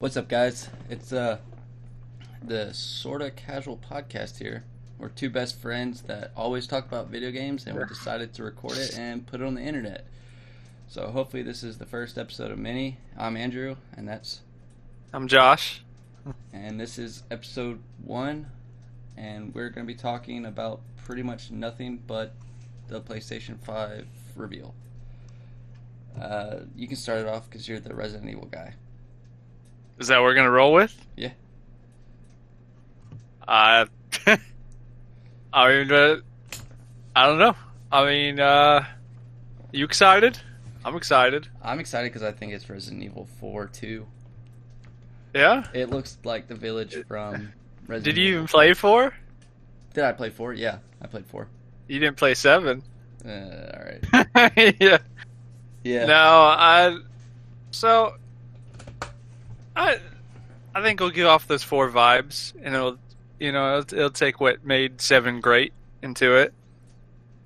What's up, guys? It's uh the sorta casual podcast here. We're two best friends that always talk about video games, and we decided to record it and put it on the internet. So hopefully, this is the first episode of many. I'm Andrew, and that's I'm Josh. and this is episode one, and we're gonna be talking about pretty much nothing but the PlayStation Five reveal. Uh, you can start it off because you're the Resident Evil guy. Is that what we're gonna roll with? Yeah. Uh, I mean, uh, I don't know. I mean, uh, you excited? I'm excited. I'm excited because I think it's Resident Evil 4 too. Yeah. It looks like the village from Resident Did you Evil. even play four? Did I play 4? Yeah, I played 4. You didn't play seven. Uh, alright. yeah. Yeah. No, I. So, I, I think it'll give off those four vibes, and it'll, you know, it'll, it'll take what made seven great into it,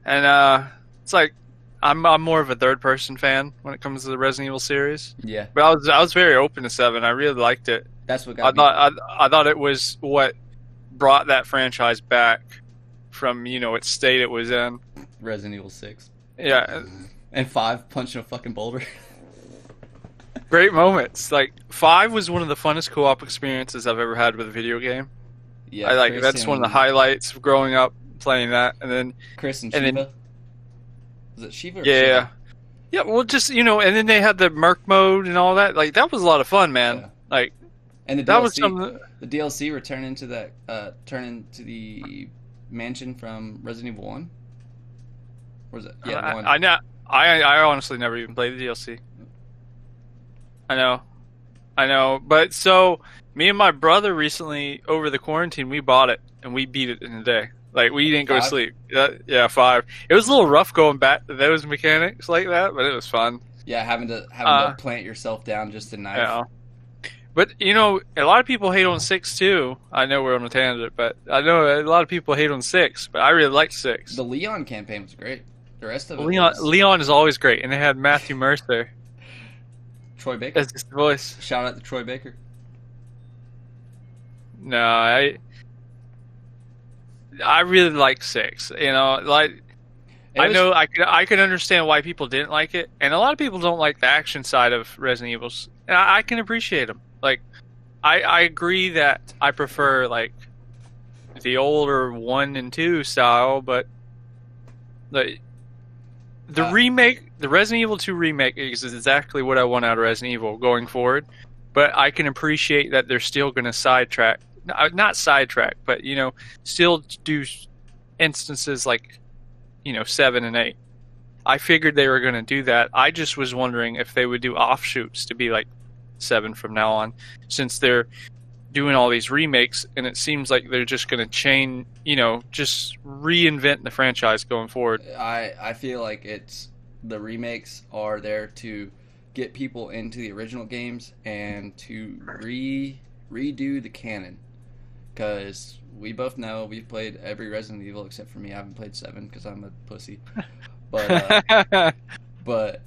and uh, it's like I'm I'm more of a third person fan when it comes to the Resident Evil series, Yeah. but I was I was very open to seven. I really liked it. That's what I me. thought I, I thought it was what brought that franchise back from you know its state it was in. Resident Evil 6. Yeah, And 5 punching a fucking boulder. great moments. Like five was one of the funnest co-op experiences I've ever had with a video game. yeah. I like Chris that's one of the highlights of growing up playing that. And then Chris and and Shiva. then- Was it Shiva or yeah, Shiva? yeah. Well, just you know, and then they had the Merc mode and all that. Like that was a lot of fun, man. Yeah. Like And the that DLC, was some. the DLC return into that uh turn into the mansion from Resident Evil 1. Or was it? Yeah, I, 1. I know. I I honestly never even played the DLC. I know, I know. But so me and my brother recently over the quarantine we bought it and we beat it in a day. Like we didn't go to sleep. Yeah, yeah, five. It was a little rough going back to those mechanics like that, but it was fun. yeah, having to having Uh, to plant yourself down just to knife. Yeah. But you know, a lot of people hate on six too. I know we're on a tangent, but I know a lot of people hate on six. But I really liked six. The Leon campaign was great. The rest of it Leon was Leon is always great, and they had Matthew Mercer Troy Baker. as his voice. Shout out to Troy Baker. No, I I really like six. You know, like It I was- know I can I can understand why people didn't like it, and a lot of people don't like the action side of Resident Evils, and I, I can appreciate them. Like, I I agree that I prefer like the older one and two style, but the the Uh, remake, the Resident Evil Two remake, is exactly what I want out of Resident Evil going forward. But I can appreciate that they're still going to sidetrack, not not sidetrack, but you know, still do instances like you know seven and eight. I figured they were going to do that. I just was wondering if they would do offshoots to be like seven from now on, since they're doing all these remakes, and it seems like they're just going to chain, you know, just reinvent the franchise going forward. I I feel like it's the remakes are there to get people into the original games and to re redo the canon because we both know we've played every Resident Evil except for me. I haven't played seven because I'm a pussy. But uh, but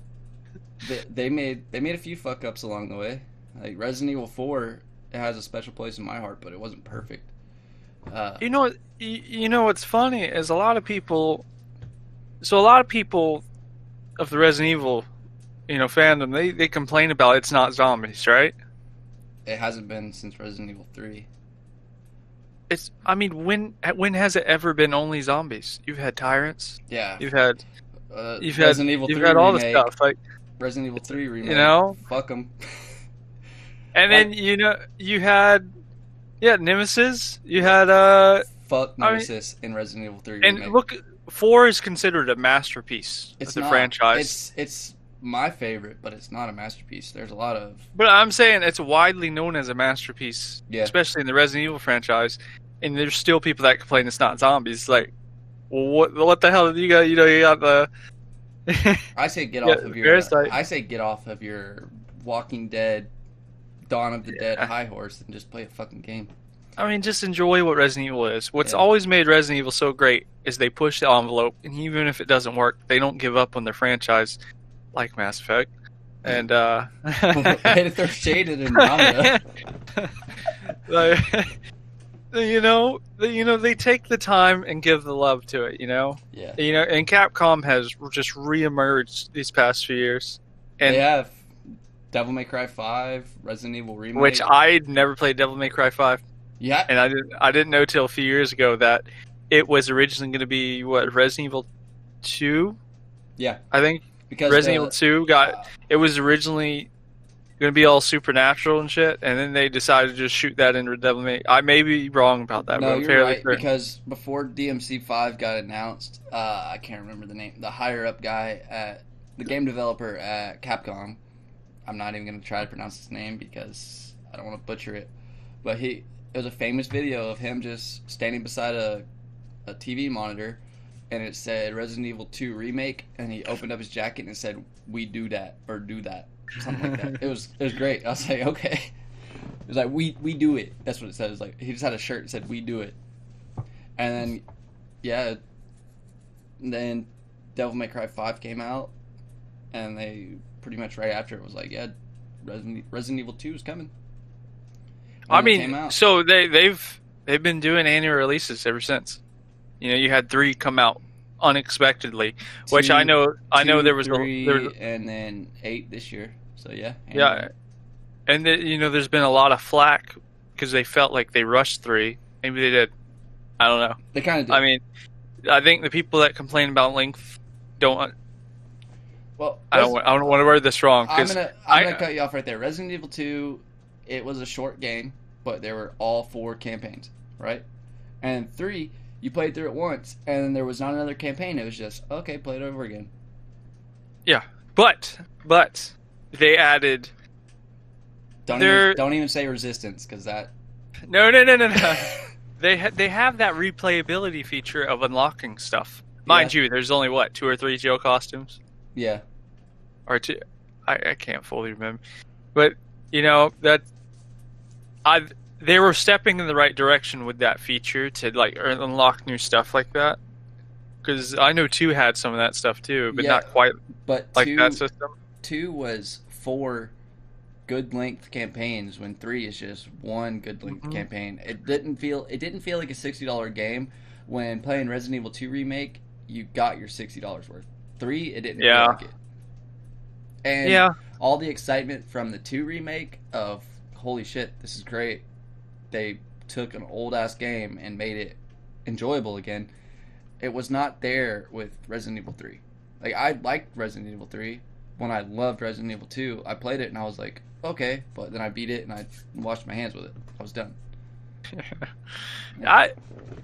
they, they made they made a few fuck ups along the way. Like Resident Evil Four, it has a special place in my heart, but it wasn't perfect. Uh, You know, you, know what's funny is a lot of people. So a lot of people of the Resident Evil, you know, fandom, they they complain about it's not zombies, right? it hasn't been since Resident Evil Three. It's. I mean, when when has it ever been only zombies? You've had tyrants. Yeah, You've had uh, you've Resident had Evil you've 3 had all remake, the stuff like, Resident Evil Three remake. you know, fuck them. and then you know you had, yeah, Nemesis. You had uh, fuck I mean- Nemesis in Resident Evil Three and remake. look, four is considered a masterpiece it's of the not, franchise. It's it's my favorite, but it's not a masterpiece. There's a lot of But I'm saying it's widely known as a masterpiece, Yeah. especially in the Resident Evil franchise. And there's still people that complain it's not zombies. Like, well, what what the hell? You got you know you got the. I say get off of your Parasite. I say get off of your Walking Dead, Dawn of the Dead high horse and just play a fucking game. I mean, just enjoy what Resident Evil is. What's Yeah. always made Resident Evil so great is they push the envelope, and even if it doesn't work, they don't give up on their franchise, like Mass Effect. and uh, Way to throw shade at Andromeda. like, you know, you know, they take the time and give the love to it. You know, Yeah. you know, and Capcom has just reemerged these past few years, and they have Devil May Cry 5, Resident Evil Remake. which I never played Devil May Cry Five, yeah, and I didn't, I didn't know till a few years ago that it was originally going to be what Resident Evil Two. Yeah. I think because Resident the- Evil Two got uh, it was originally going to be all supernatural and shit, and then they decided to just shoot that into Devil May. I may be wrong about that, no, you're fairly right certain. because before DMC five got announced, uh, I can't remember the name. The higher up guy at the game developer at Capcom. I'm not even gonna try to pronounce his name because I don't want to butcher it. But he it was a famous video of him just standing beside a a TV monitor, and it said Resident Evil Two remake, and he opened up his jacket and said "We do that" or "Do that." Something like that. It was it was great. I was like, okay. It was like we we do it. That's what it said. It like he just had a shirt that said we do it. And then yeah. Then Devil May Cry Five came out, and they pretty much right after it was like yeah, Resident Resident Evil Two is coming. I mean, so they they've they've been doing annual releases ever since. You know, you had three come out unexpectedly, which I know I know there was a, three, there was, and then eight this year. So yeah, yeah, and the, you know there's been a lot of flack because they felt like they rushed three. Maybe they did. I don't know. they kind of. I mean, I think the people that complain about length don't. Well, I don't. want- I don't want to word this wrong I'm gonna I'm I- gonna cut you off right there. Resident Evil Two, it was a short game, but there were all four campaigns, right? And three, you played through it once, and there was not another campaign. It was just okay, play it over again. Yeah, but but they added Don't There- even, don't even say resistance because that. no no no no no. They ha- they have that replayability feature of unlocking stuff. Mind you, there's only what two or three Jill costumes, yeah, or two. I, I can't fully remember, but you know that I they were stepping in the right direction with that feature to like unlock new stuff like that. Because I know two had some of that stuff too, but Yeah. not quite but like two that system. two was four good length campaigns when three is just one good length Mhm. campaign. It didn't feel it didn't feel like a sixty dollar game when playing Resident Evil Two remake. You got your sixty dollars worth. Three, it didn't Yeah. like it. And Yeah, all the excitement from the two remake of holy shit, this is great. They took an old ass game and made it enjoyable again. It was not there with Resident Evil Three. Like I liked Resident Evil Three when I loved Resident Evil Two. I played it and I was like, okay, but then I beat it and I washed my hands with it. I was done. I,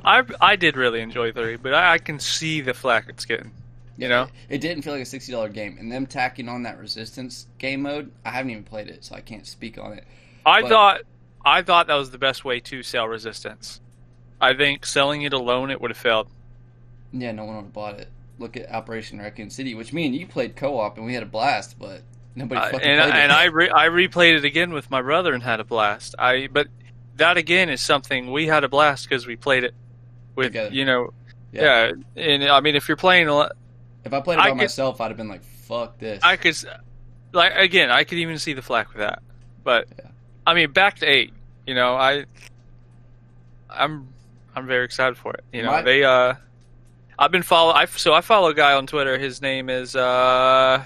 I, I did really enjoy three, but I, I can see the flack it's getting. You know? it, didn't feel like a sixty dollar game, and them tacking on that Resistance game mode. I haven't even played it, so I can't speak on it. I But- thought, I thought that was the best way to sell resistance. I think selling it alone, it would have failed. Yeah, no one would have bought it. Look at Operation Raccoon City, which me and you played co-op and we had a blast, but nobody Uh, fucking and played and it. I re- I replayed it again with my brother and had a blast. I but that again is something we had a blast because we played it with Together. you know Yeah. yeah. and I mean if you're playing a lot, if I played it I by could- myself, I'd have been like, "Fuck this." I could like again I could even see the flack with that. But Yeah. I mean back to eight, you know I I'm I'm very excited for it. You know My- they uh I've been follow I so I follow a guy on Twitter. His name is uh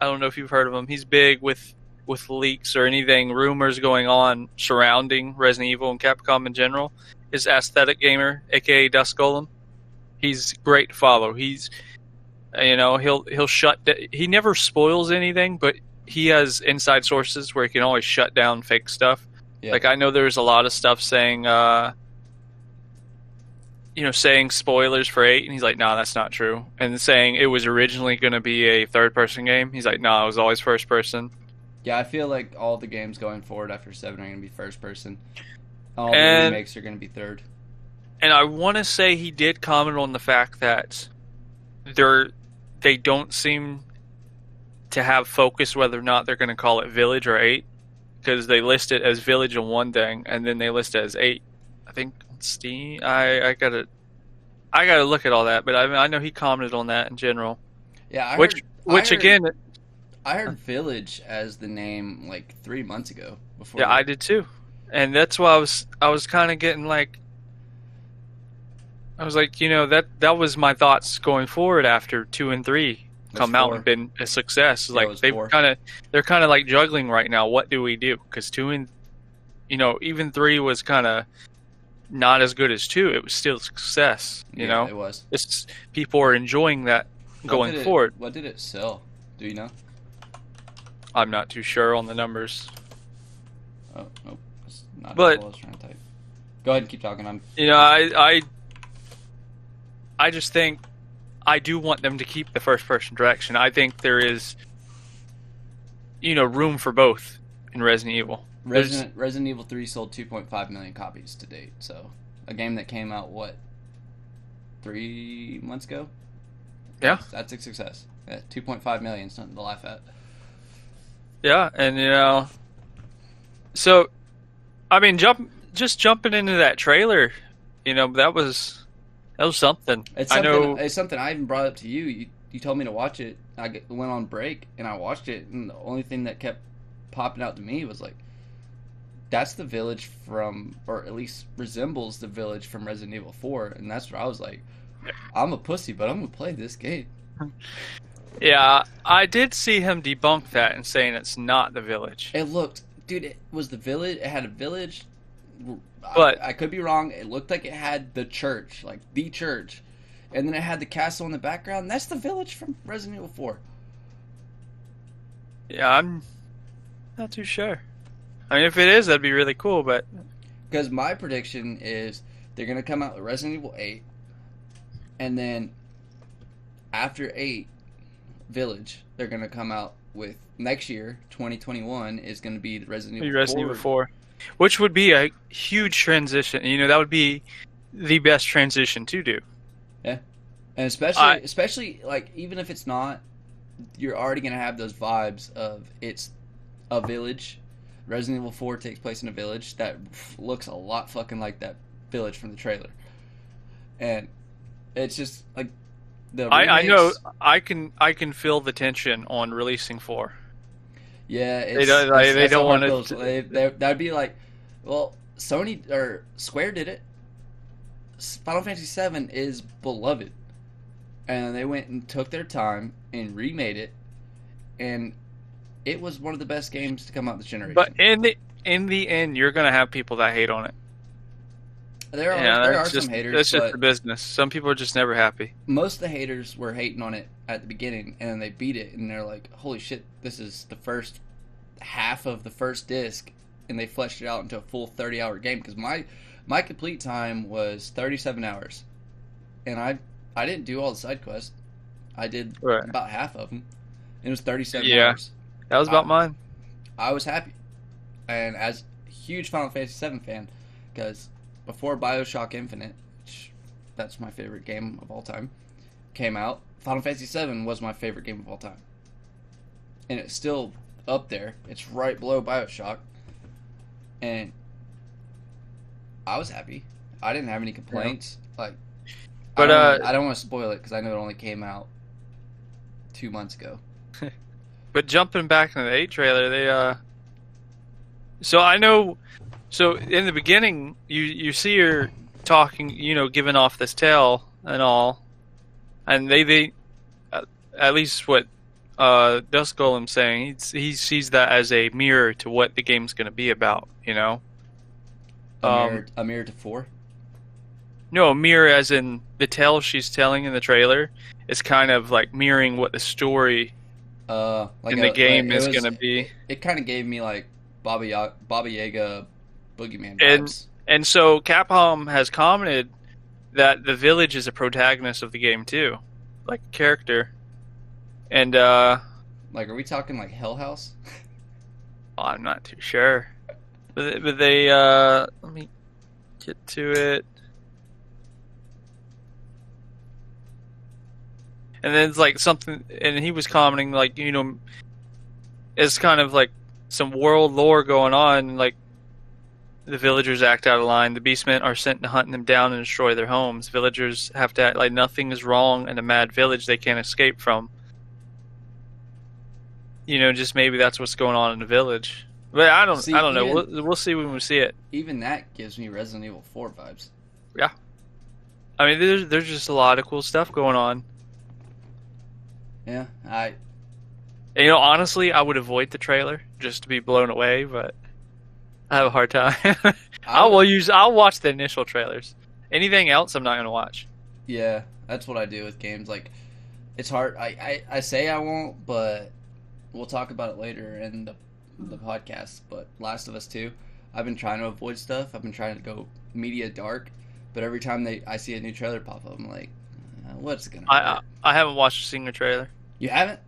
I don't know if you've heard of him. He's big with with leaks or anything rumors going on surrounding Resident Evil and Capcom in general. Is Aesthetic Gamer, aka Dusk Golem. He's great to follow. He's you know he'll he'll shut he never spoils anything, but he has inside sources where he can always shut down fake stuff. Yeah. Like I know there's a lot of stuff saying uh you know saying spoilers for 8 and he's like no that's not true and saying it was originally going to be a third person game he's like no it was always first person yeah, I feel like all the games going forward after seven are going to be first person. All And- the remakes are going to be third. and I want to say he did comment on the fact that they're they don't seem to have focus whether or not they're going to call it Village or Eight because they list it as Village on one thing and then they list it as Eight. I think Steam. I I gotta I gotta look at all that, but I mean, I know he commented on that in general, Yeah, I which heard, I which heard- again I heard Village as the name like three months ago. Before Yeah, we- I did too, and that's why I was I was kind of getting like, I was like, you know, that that was my thoughts going forward after two and three come out and been a success. Yeah, like they've kind of they're kind of like juggling right now. What do we do? Because two and you know even three was kind of not as good as two. It was still a success. You Yeah, know, it was it's people are enjoying that What going it- forward. What did it sell? Do you know? I'm not too sure on the numbers. Oh, nope. But- what I was trying to type. Go ahead and keep talking. I'm You know, I I I just think I do want them to keep the first person direction. I think there is you know room for both in Resident Evil. Resident Resident Evil 3 sold 2.5 million copies to date. So, a game that came out what 3 months ago? Yeah. That's a success. Yeah, 2.5 million is nothing to laugh at. Yeah, and you know, so I mean, jump just jumping into that trailer, you know, that was that was something. It's I something know. it's something I even brought up to you. You you told me to watch it. I get, went on break and I watched it and the only thing that kept popping out to me was like that's the village from or at least resembles the village from Resident Evil 4 and that's where I was like I'm a pussy but I'm going to play this game. Yeah, I did see him debunk that and saying it's not the village. It looked, dude. It was the village. It had a village. But- I, I could be wrong. It looked like it had the church, like the church, and then it had the castle in the background. That's the village from Resident Evil Four. Yeah, I'm not too sure. I mean, if it is, that'd be really cool. But Because my prediction is they're gonna come out with Resident Evil Eight, and then after Eight, Village, they're gonna come out with next year, 2021, is gonna be the Resident Evil Resident 4. Evil Four, which would be a huge transition. You know, that would be the best transition to do. Yeah, and especially I- especially like even if it's not you're already gonna have those vibes of it's a village resident evil 4 takes place in a village that looks a lot fucking like that village from the trailer and it's just like the I, I know I can I can feel the tension on releasing four. Yeah it's, don't- like, it's- they don't how hard wanna it. They- they- that'd be like well sony or square did it final fantasy 7 is beloved and they went and took their time and remade it and it was one of the best games to come out this generation But in the in the end, you're gonna have people that hate on it. There are Yeah, there are that's some just, haters That's just the business. Some people are just never happy. most of the haters were hating on it at the beginning and then they beat it and they're like holy shit this is the first half of the first disc and they fleshed it out into a full 30 hour game because my my complete time was 37 hours and i i didn't do all the side quests i did Right. about half of them it was 37 Yeah. hours That was about Uh, mine. I was happy, and as a huge Final Fantasy VII fan, because before Bioshock Infinite, which that's my favorite game of all time, came out, Final Fantasy VII was my favorite game of all time, and it's still up there. It's right below Bioshock, and I was happy. I didn't have any complaints. Like, But, I don't, uh, I don't want to spoil it because I know it only came out two months ago. But jumping back into the eight trailer, they uh. So I know, so in the beginning, you you see her talking, you know, giving off this tale and all, and they they, uh, at least what uh Dusk Golem's saying, he he sees that as a mirror to what the game's going to be about, you know. A Um, mirror, a mirror to four. No, a mirror as in the tale she's telling in the trailer is kind of like mirroring what the story Uh, like in a- the game like, it is going to be. It kind of gave me like Baba Yaga, Baba Yaga, Boogeyman And- vibes. And so Capcom has commented that the village is a protagonist of the game too, like a character. And uh Like, are we talking like Hell House? I'm not too sure. But, but they uh let me get to it. And then it's like something and he was commenting like, you know, it's kind of like some world lore going on like the villagers act out of line. The beastmen are sent to hunt them down and destroy their homes. Villagers have to act like nothing is wrong in a mad village they can't escape from. you know, just maybe that's what's going on in the village. But I don't, See, I don't know. even- We'll, we'll see when we see it. Even that gives me Resident Evil 4 vibes. Yeah, I mean, there's there's just a lot of cool stuff going on. Yeah, I And, you know, honestly, I would avoid the trailer just to be blown away, but I have a hard time. I will use. I'll watch the initial trailers. Anything else, I'm not gonna watch. Yeah, that's what I do with games. Like, it's hard. I, I, I say I won't, but we'll talk about it later in the the podcast. But Last of Us Two, I've been trying to avoid stuff. I've been trying to go media dark, but every time they I see a new trailer pop up, I'm like, uh, what's gonna? I? I, I haven't watched a single trailer. you haven't?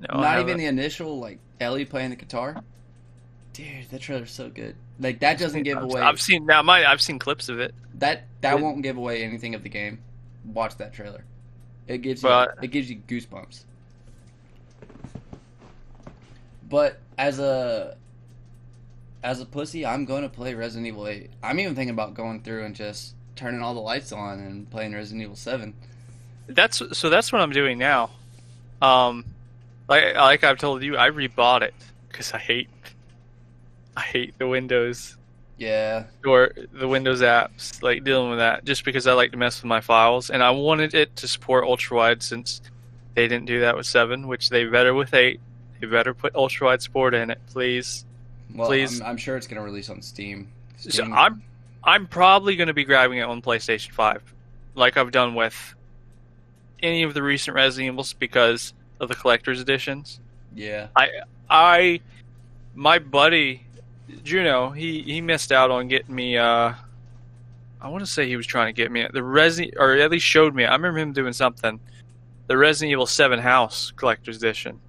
No, I Not haven't. even the initial like Ellie playing the guitar. Dude, that trailer's so good. Like that doesn't give I've- away I've seen now. My I've seen clips of it. that. That It- won't give away anything of the game. Watch that trailer. It gives But- you it gives you goosebumps. But as a as a pussy, I'm going to play Resident Evil 8. I'm even thinking about going through and just turning all the lights on and playing Resident Evil 7. That's so. That's what I'm doing now. Um, like like I've told you, I rebought it because I hate I hate the Windows Yeah, or the Windows apps, like dealing with that, just because I like to mess with my files, and I wanted it to support ultra wide since they didn't do that with seven, which they better with eight. They better put ultra wide support in it, please. well, Please. I'm, I'm sure it's going to release on Steam. So I'm I'm probably going to be grabbing it on PlayStation Five, like I've done with any of the recent Resident Evils because of the collector's editions. yeah, I, I my buddy Juno, he he missed out on getting me uh I want to say he was trying to get me the Resident or at least showed me. I remember him doing something. The Resident Evil 7 House collector's edition.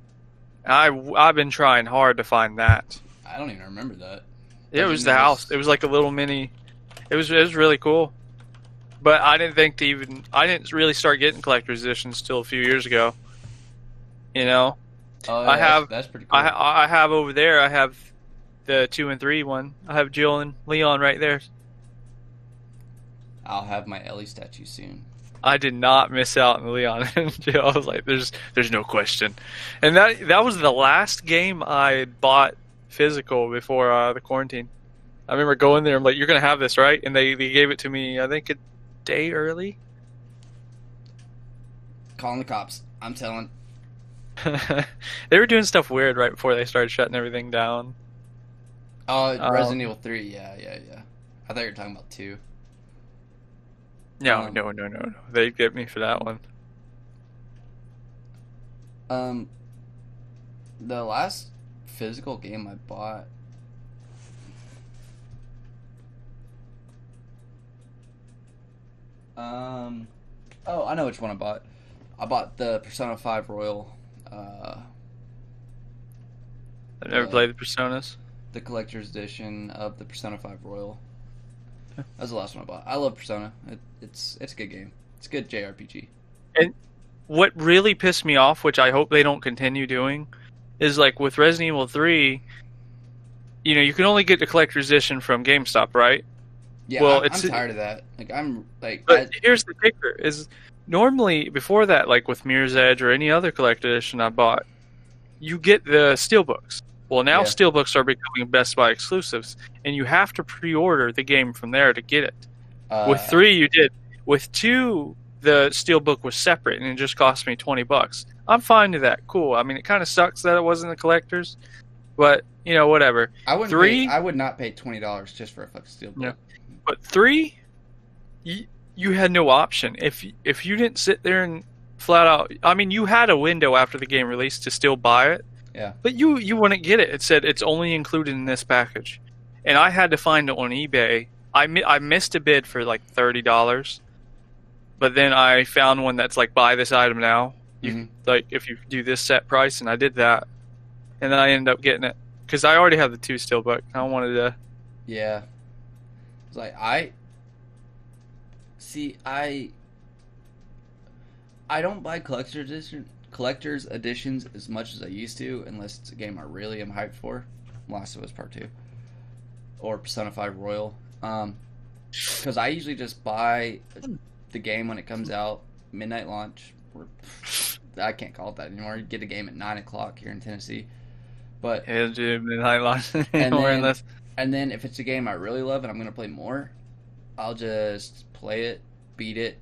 I I've been trying hard to find that. I don't even remember that. Yeah, it was the house. It was like a little mini. It was it was really cool. But I didn't think to even I didn't really start getting collector's editions till a few years ago. You know, Oh, I yeah, that's- That's, pretty cool. I I have over there. I have the two and three one. I have Jill and Leon right there. I'll have my Ellie statue soon. I did not miss out on Leon and Jill. I was like, there's there's no question. And that that was the last game I bought physical before uh, the quarantine. I remember going there. I'm like, you're gonna have this, right? And they they gave it to me. I think a day early. Calling the cops. I'm telling. they were doing stuff weird right before they started shutting everything down. Oh, Um, Resident Evil 3. Yeah, yeah, yeah. I thought you were talking about 2. No, Um, no, no, no, no. They get me for that one. Um, the last physical game I bought. Um, oh, I know which one I bought. I bought the Persona 5 Royal, uh, I've never uh, played the Personas. The collector's edition of the Persona 5 Royal. That was the last one I bought. I love Persona. It, it's it's a good game. It's a good JRPG. And what really pissed me off, which I hope they don't continue doing, is like with Resident Evil 3, you know, you can only get the collector's edition from GameStop, right? Yeah, Well, I'm, it's- I'm tired of that. Like I'm like But I- here's the kicker: is normally before that, like with Mirror's Edge or any other collector's edition I bought, you get the steelbooks. Well, now Yeah. steelbooks are becoming Best Buy exclusives, and you have to pre-order the game from there to get it. uh, With three, you did. With two, the steelbook was separate, and it just cost me twenty bucks. I'm fine with that. Cool. I mean, it kind of sucks that it wasn't the collectors, but you know, whatever. I wouldn't three- Pay, I would not pay twenty dollars just for a fucking steel book. Yeah. But three, you, you had no option. If if you didn't sit there and flat out, I mean, you had a window after the game released to still buy it. Yeah. But you you wouldn't get it. It said it's only included in this package, and I had to find it on eBay. I mi- I missed a bid for like thirty dollars, but then I found one that's like buy this item now. You Mhm. like if you do this set price, and I did that, and then I ended up getting it because I already have the two steelbook. I wanted to. Yeah. It's like I see I I don't buy collector's edition collector's editions as much as I used to unless it's a game I really am hyped for. Last of Us Part Two. Or Persona 5 Royal. Um because I usually just buy the game when it comes out, midnight launch. Or, I can't call it that anymore. You get a game at nine o'clock here in Tennessee. But Yeah, dude, Midnight Lights And then- unless and then if it's a game I really love and I'm gonna play more, I'll just play it, beat it,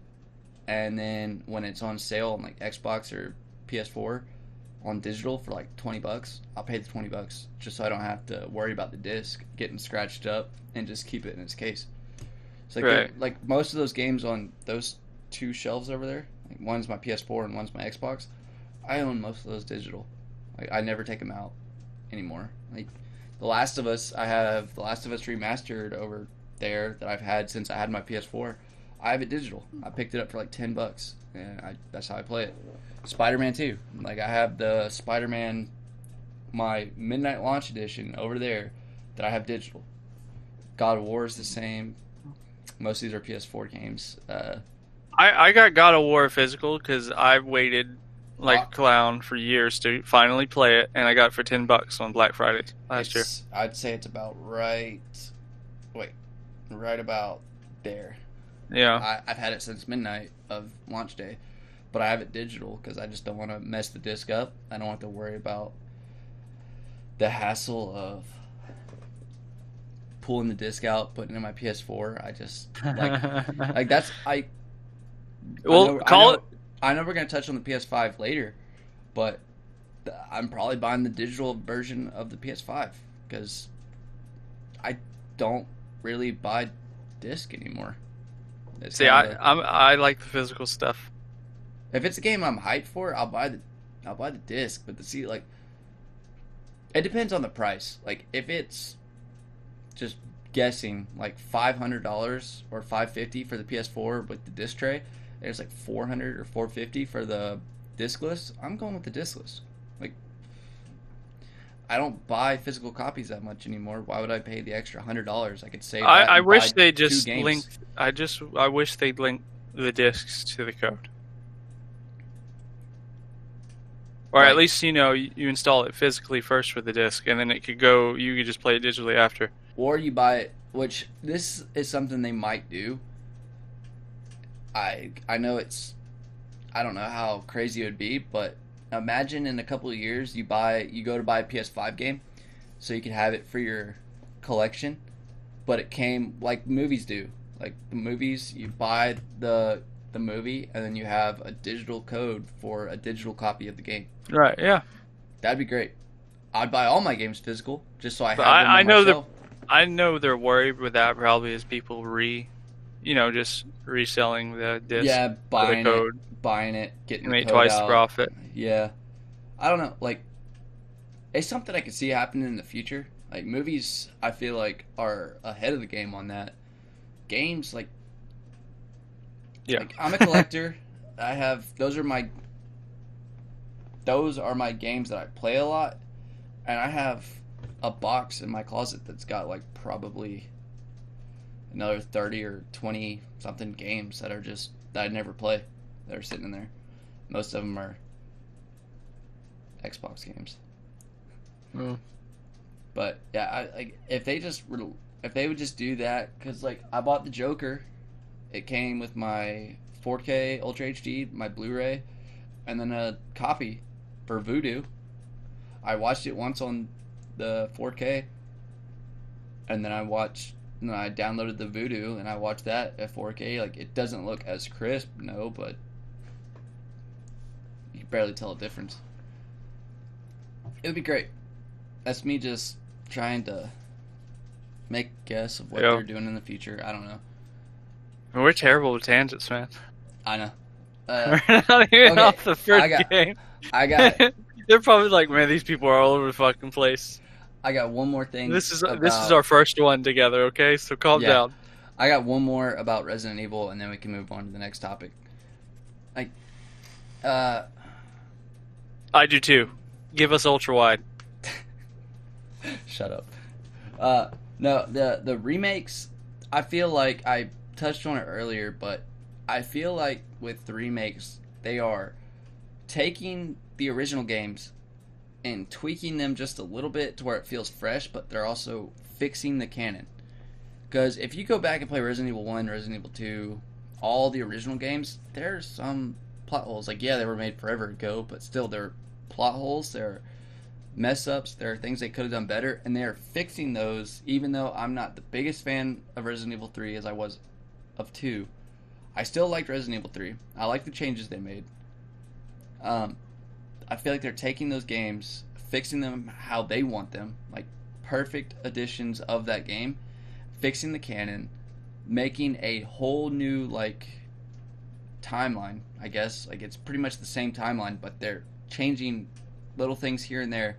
and then when it's on sale on like Xbox or PS4 on digital for like twenty bucks, I'll pay the twenty bucks just so I don't have to worry about the disc getting scratched up and just keep it in its case. So like, Right. like most of those games on those two shelves over there, like one's my PS4 and one's my Xbox. I own most of those digital. Like I never take them out anymore. Like The Last of Us, I have The Last of Us remastered over there that I've had since I had my PS4. I have it digital. I picked it up for like ten bucks, and I, that's how I play it. Spider Man 2, like I have the Spider Man, my midnight launch edition over there that I have digital. God of War is the same. Most of these are PS4 games. Uh, I, I got God of War physical because I waited like a clown for years to finally play it, and I got it for ten bucks on Black Friday last year. I'd say it's about right. Wait, right about there. Yeah, I, I've had it since midnight of launch day, but I have it digital because I just don't want to mess the disc up. I don't have to worry about the hassle of pulling the disc out, putting it in my PS4. I just like like that's I. well, I know, call I know, it. I know we're gonna touch on the PS5 later, but I'm probably buying the digital version of the PS5 because I don't really buy disc anymore. It's See, I kinda- I'm, I like the physical stuff. If it's a game I'm hyped for, I'll buy the I'll buy the disc. But the see like it depends on the price. Like if it's just guessing like five hundred dollars or five fifty for the PS4 with the disc tray, and it's like four hundred or four fifty for the discless. I'm going with the discless. Like I don't buy physical copies that much anymore. Why would I pay the extra hundred dollars? I could save. I, I wish they just linked. I just I wish they'd link the discs to the code, or Right. at least you know you, install it physically first for the disc, and then it could go. You could just play it digitally after. or you buy it which this is something they might do i i know it's i don't know how crazy it would be but imagine in a couple of years you buy you go to buy a ps5 game so you can have it for your collection but it came like movies do like the movies you buy the the movie and then you have a digital code for a digital copy of the game Right? Yeah. that'd be great i'd buy all my games physical just so i have I- I know myself. I know they're worried with that probably as people re, you know, just reselling the disc yeah for the buying it code buying it, getting and the make code twice out. the profit. Yeah, I don't know. Like, it's something I could see happening in the future. Like movies, I feel like are ahead of the game on that. Games, like, Yeah. like I'm a collector. I have those are my those are my games that I play a lot, and I have a box in my closet that's got like probably another 30 or 20 something games that are just that I never play that are sitting in there. Most of them are Xbox games. Mm. But yeah, I like if they just re- if they would just do that cuz like I bought the Joker. It came with my 4K Ultra HD, my Blu-ray, and then a copy for Vudu. I watched it once on the 4K and then I watched and I downloaded the Vudu and I watched that at 4K. Like it doesn't look as crisp, no, but you can barely tell a difference. It would be great. That's me just trying to make a guess of what Yeah. they're doing in the future. I don't know. We're terrible with tangents, man. I know. Uh, We're not even okay, off the first I got- game. I got They're probably like, man, these people are all over the fucking place. I got one more thing. This is about, this is our first one together, okay? So calm Yeah. down. I got one more about Resident Evil, and then we can move on to the next topic. Like, uh, I do too. Give us ultra wide. Shut up. Uh, no, the the remakes. I feel like I touched on it earlier, but I feel like with the remakes, they are taking the original games and tweaking them just a little bit to where it feels fresh, but they're also fixing the canon. Because if you go back and play Resident Evil One, Resident Evil Two, all the original games, there's some plot holes. Like, yeah, they were made forever ago, but still, they're plot holes. They're mess ups. There are things they could have done better, and they are fixing those. Even though I'm not the biggest fan of Resident Evil 3 as I was of 2, I still liked Resident Evil 3. I like the changes they made. Um, I feel like they're taking those games, fixing them how they want them, like perfect additions of that game, fixing the canon, making a whole new like timeline. I guess like it's pretty much the same timeline, but they're changing little things here and there,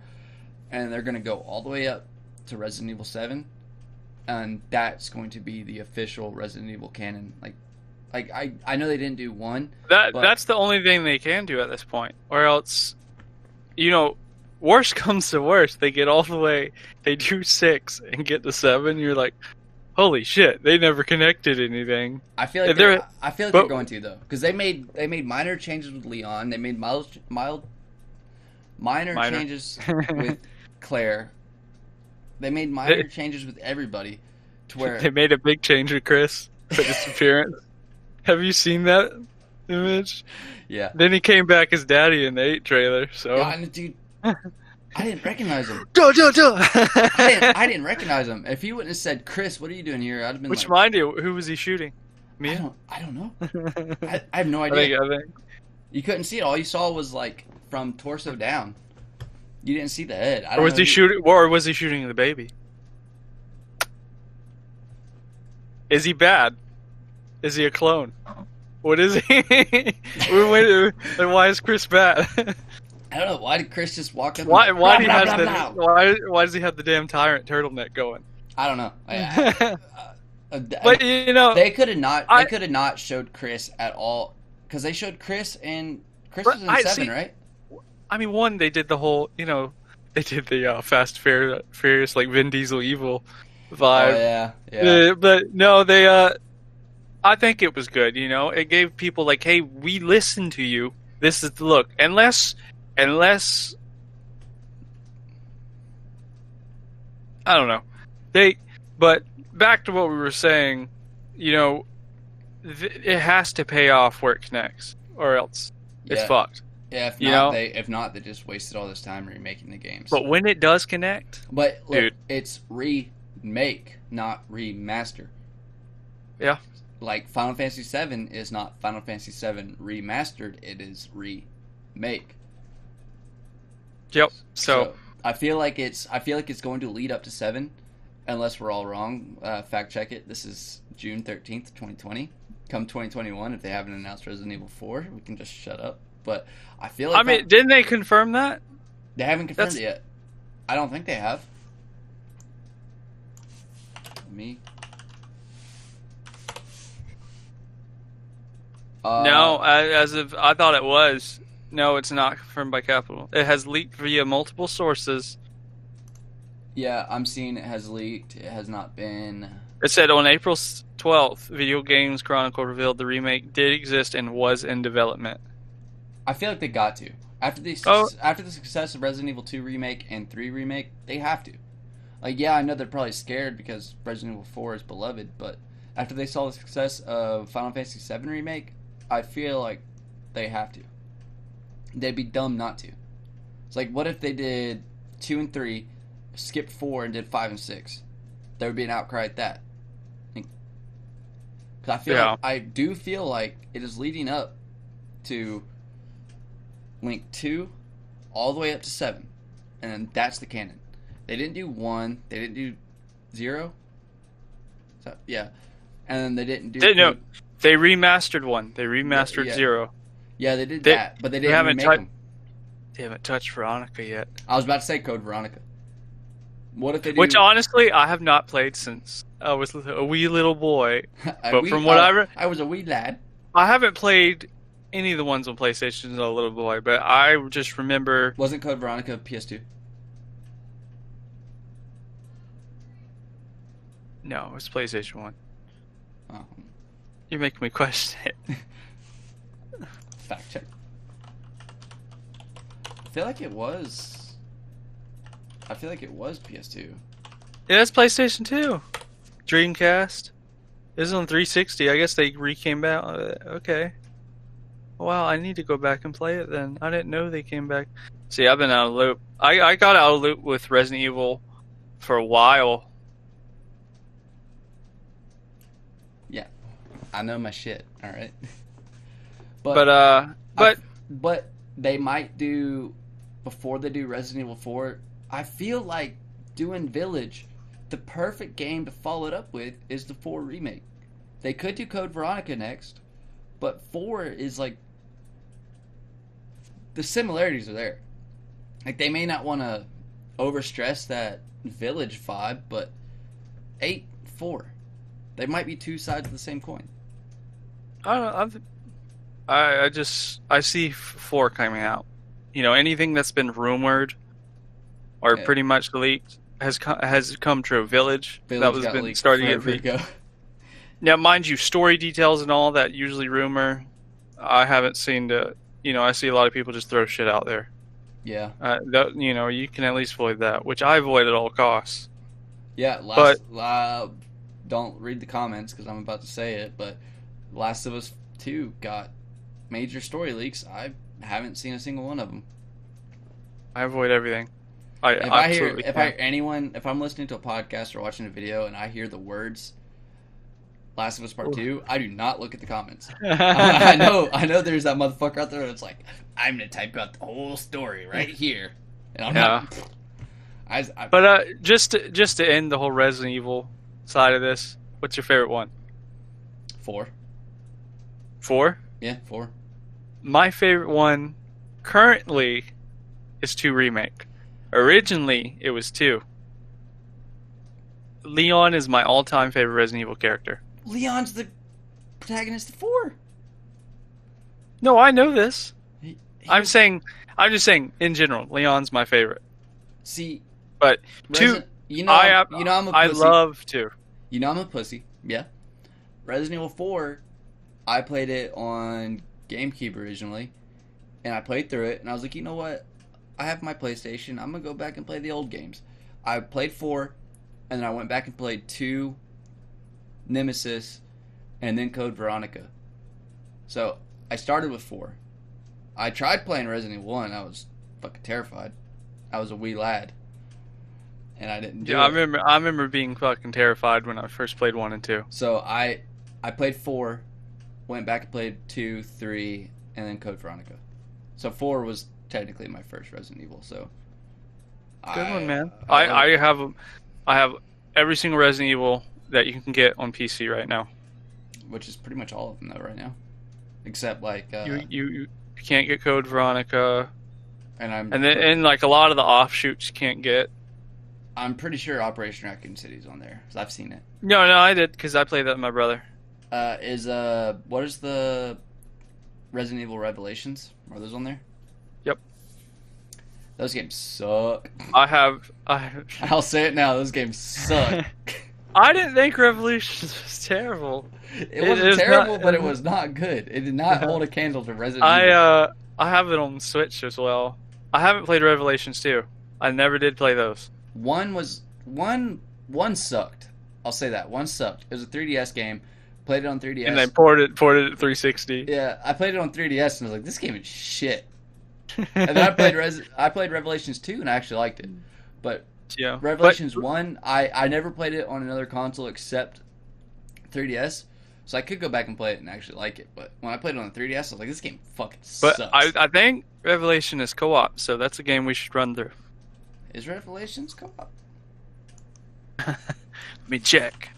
and they're gonna go all the way up to Resident Evil Seven, and that's going to be the official Resident Evil canon. Like, like I I know they didn't do one. That But- that's the only thing they can do at this point, or else, you know, worst comes to worst, they get all the way, they do six and get to seven. You're like, holy shit, they never connected anything. I feel like they're, they're- I feel like but- they're going to though, because they made they made minor changes with Leon. They made mild mild minor, Minor. changes with Claire. They made minor changes with everybody, to where they made a big change with Chris for disappearance. Have you seen that image? yeah. Then he came back as daddy in the eight trailer. So Yeah, dude, I didn't recognize him. Duh, duh, duh. I didn't, recognize him. If he wouldn't have said, "Chris, what are you doing here?" I'd have been Which like, mind you, who was he shooting? I Me. don't, I don't know. I I, I have no think, idea. I think. You couldn't see it. All you saw was like from torso down. You didn't see the head. I Or was he shooting? Or was he shooting the baby? Is he bad? Is he a clone? What is he? Wait, why is Chris bad? I don't know. Why did Chris just walk up? why? Why blah, he blah, the? Why? Why does he have the damn tyrant turtleneck going? I don't know. I- uh, but you know, they could have not. I- They could have not showed Chris at all because they showed Chris and Chris was in I- seven, see- right? I mean, one they did the whole, you know, they did the uh, Fast Fair, Furious like Vin Diesel evil vibe. Oh yeah, yeah. Uh, but no, they. uh I think it was good. You know, it gave people like, "Hey, we listen to you. This is the look." Unless, unless, I don't know, they. But back to what we were saying, you know, th- it has to pay off where it connects, or else it's fucked. Yeah, if you not, know? they if not, they just wasted all this time remaking the games. But when it does connect, But look, Dude. it's remake, not remaster. Yeah. Like Final Fantasy VII is not Final Fantasy VII remastered; it is remake. yep. So, I feel like it's I feel like it's going to lead up to seven, unless we're all wrong. Uh, fact check it. This is June thirteenth, twenty twenty. Come twenty twenty one, if they haven't announced Resident Evil four, we can just shut up. But I feel like I mean, didn't they confirm that? they haven't confirmed that's- it yet. I don't think they have. Me. Uh, No, as of I thought it was. No, it's not confirmed by Capital. It has leaked via multiple sources. Yeah, I'm seeing it has leaked. It has not been. It said on April twelfth, Video Games Chronicle revealed the remake did exist and was in development. I feel like they got to after the Oh. after the success of Resident Evil 2 remake and 3 remake. They have to. Like, yeah, I know they're probably scared because Resident Evil 4 is beloved, but after they saw the success of Final Fantasy 7 remake, I feel like they have to. They'd be dumb not to. It's like, what if they did 2 and 3, skipped 4, and did 5 and 6? There would be an outcry at that. Because I feel Yeah. like, I do feel like it is leading up to Link 2 all the way up to 7. And then that's the canon. They didn't do 1, they didn't do 0. So, yeah. And then they didn't do They- no. They remastered one. They remastered Yeah. zero. Yeah, they did They- that, but they didn't they haven't remake tried- them. They haven't touched Veronica yet. I was about to say Code Veronica. What if they do Which honestly, I have not played since I was a wee little boy. but wee- from what I, I re- I was a wee lad. I haven't played any of the ones on PlayStation as a little boy, but I just remember. Wasn't Code Veronica PS2? No, it's PlayStation One. Oh, You're making me question it. fact check. I feel like it was. I feel like it was PS2. Yeah, it's PlayStation Two, Dreamcast. This is on 360. I guess they re-came back. Uh, okay. Wow, I need to go back and play it then. I didn't know they came back. See, I've been out of loop. I, I got out of loop with Resident Evil for a while. Yeah, I know my shit. All right. But, uh but but they might do before they do Resident Evil 4. I feel like doing Village, the perfect game to follow it up with is the 4 remake. They could do Code Veronica next, but 4 is like the similarities are there. Like they may not want to overstress that Village vibe, but 8 4. They might be two sides of the same coin. I don't know. I'm, I I just I see four coming out. You know, anything that's been rumored or Yeah. pretty much leaked has come, has come true. Village, Village that was been leaked starting to get forever leaked. ago. Now, mind you, story details and all that usually rumor. I haven't seen the. You know, I see a lot of people just throw shit out there. Yeah. Uh, that, you know, you can at least avoid that, which I avoid at all costs. Yeah, last, uh, don't read the comments because I'm about to say it, but Last of Us 2 got major story leaks. I haven't seen a single one of them. I avoid everything. I If I hear, absolutely if I can't. anyone, if I'm listening to a podcast or watching a video and I hear the words Last of Us Part Oof. 2, I do not look at the comments. I know, I know there's that motherfucker out there that's like, I'm gonna type out the whole story right here. And I'm not. I, I, But uh, just to, just to end the whole Resident Evil side of this, what's your favorite one? four. Four. Yeah, four. My favorite one currently is two remake. Originally, it was two. Leon is my all-time favorite Resident Evil character. Leon's the protagonist of four. No, I know this. He- he I'm was- saying, I'm just saying in general, Leon's my favorite. see, But two, you know, I you know, I'm a I pussy. love two. You know I'm a pussy. Yeah. Resident Evil 4, I played it on GameCube originally, and I played through it, and I was like, you know what? I have my PlayStation. I'm gonna go back and play the old games. I played four, and then I went back and played two, Nemesis, and then Code Veronica. So I started with four. I tried playing Resident Evil One. I was fucking terrified. I was a wee lad, and I didn't do Yeah, I remember. I remember being fucking terrified when I first played one and two. So I I played four, went back and played two, three, and then Code Veronica. So four was technically my first Resident Evil. So Good I- one, man. Uh, I, I, I have, I have every single Resident Evil that you can get on PC right now. which is pretty much all of them though right now, except like uh, you, you you can't get Code Veronica, and I'm and then and like a lot of the offshoots can't get. I'm pretty sure Operation Raccoon City's on there 'cause I've seen it. No, no, I did because I played that with my brother. Uh, is uh what is the Resident Evil Revelations? Are those on there? Yep. Those games suck. I have. I. I'll say it now. Those games suck. I didn't think Revelations was terrible. It wasn't terrible, not- but it was not good. It did not hold a candle to Resident I Evil. uh I have it on Switch as well. I haven't played Revelations 2. I never did play those. One was one one sucked. I'll say that one sucked. It was a 3DS game. Played it on 3DS. And they ported ported it to 360. yeah, I played it on 3DS and I was like, this game is shit. And then I played Res- I played Revelations 2 and I actually liked it. But yeah. Revelations 1, I I never played it on another console except 3DS. So I could go back and play it and actually like it. But when I played it on the 3DS, I was like, this game fucking But, sucks. but I I think Revelation is co-op, so that's a game we should run through. Is Revelations co-op? Let me check.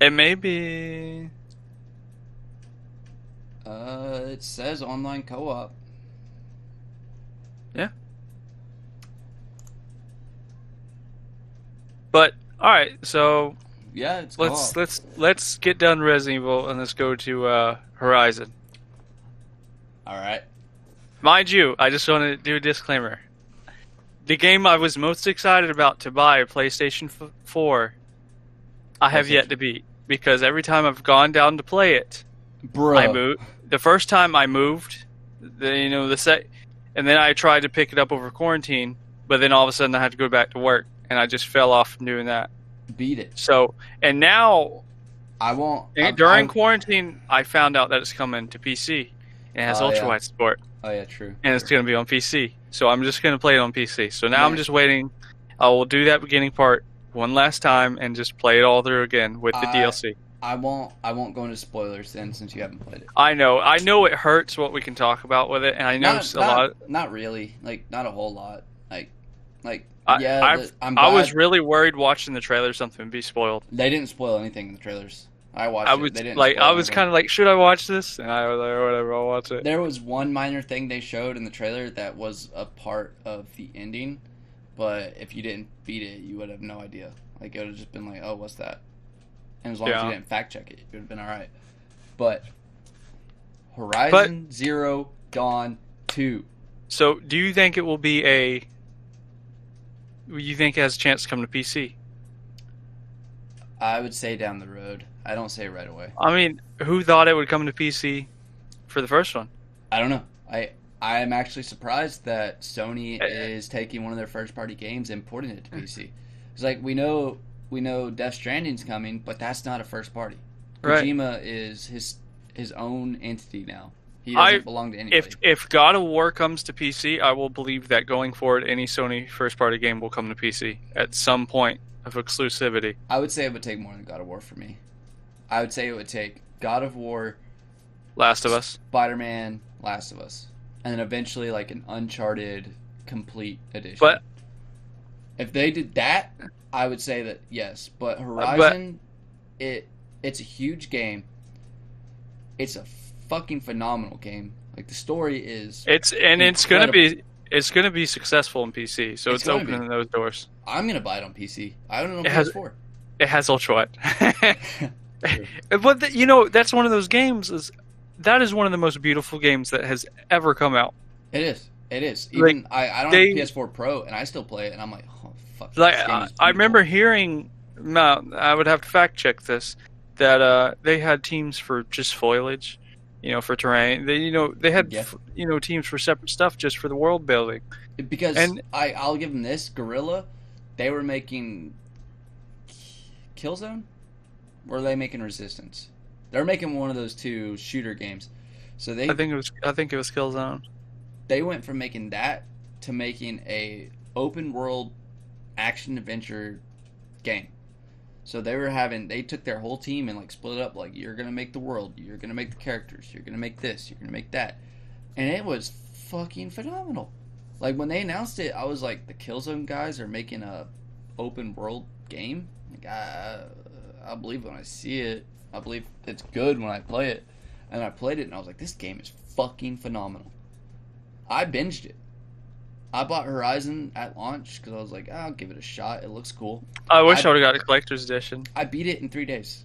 It may be. Uh, it says online co-op. Yeah. But all right, so Yeah, it's let's co-op. let's let's get done Resident Evil and let's go to uh, Horizon. All right. Mind you, I just want to do a disclaimer. The game I was most excited about to buy, a PlayStation 4, I have yet to beat because every time I've gone down to play it, Bro. I moved. The first time I moved, the, you know, the set, and then I tried to pick it up over quarantine, but then all of a sudden I had to go back to work, and I just fell off from doing that. Beat it. So, and now I won't. During I, quarantine, I found out that it's coming to PC. It has Oh, ultra yeah. wide support, oh yeah, true. and it's going to be on PC. So I'm just going to play it on PC. So now I'm just waiting. I will do that beginning part one last time and just play it all through again with the I- DLC. I won't. I won't go into spoilers then, since you haven't played it. I know, I know it hurts what we can talk about with it, and I know not, a not, lot. Not really. Like not a whole lot. Like, like I- yeah. I've, I'm I was really worried watching the trailer something would be spoiled. they didn't spoil anything in the trailers. I watched I it. was They didn't like, I was kind of like, should I watch this? And I was like, whatever, I'll watch it. There was one minor thing they showed in the trailer that was a part of the ending, but if you didn't beat it, you would have no idea. Like it would have just been like, "Oh, what's that?" And as long as you didn't fact check it, it would have been all right. But Horizon Zero Dawn Two, So, do you think it will be a? You think it has a chance to come to PC? I would say down the road. I don't say right away. I mean, who thought it would come to PC for the first one? I don't know. I I am actually surprised that Sony Eh. is taking one of their first party games and porting it to PC. It's like we know we know Death Stranding's coming, but that's not a first party. Right. Kojima is his his own entity now. He doesn't I- belong to anybody. If if God of War comes to PC, I will believe that going forward, any Sony first party game will come to PC at some point of exclusivity. I would say it would take more than God of War for me. I would say it would take God of War, Last of Us. Spider Man, Last of Us, and then eventually like an Uncharted complete edition. But- if they did that, I would say that yes. Uh, but Horizon, it it's a huge game. It's a fucking phenomenal game. Like the story is. It's and it's gonna be it's gonna be successful in PC, so It's it's, opening those doors. I'm gonna buy it on PC. I don't know It has- PS4. It has ultra wide. but the, you know that's one of those games is that is one of the most beautiful games that has ever come out. It is. It is. Like, Even I, I don't they- have PS4 Pro, and I still play it, and I'm like, oh Like I, I remember hearing, no, I would have to fact check this, that uh, they had teams for just foliage, you know, for terrain. They, you know, they had, Yeah. you know, teams for separate stuff just for the world building. because and- I I'll give them this Guerrilla, they were making Killzone, or were they making Resistance? They're making one of those two shooter games. So they I think it was, I think it was Killzone. they went from making that to making a open world action adventure game. So they were having they took their whole team and like split it up like you're gonna make the world, you're gonna make the characters, you're gonna make this, you're gonna make that. And it was fucking phenomenal. Like when they announced it, I was like the Killzone guys are making a open world game. Like I I believe when I see it. I believe it's good when I play it. And I played it and I was like, this game is fucking phenomenal. I binged it. I bought Horizon at launch because I was like, ah, I'll give it a shot. It looks cool. I wish I- I would have got a collector's edition. I beat it in three days.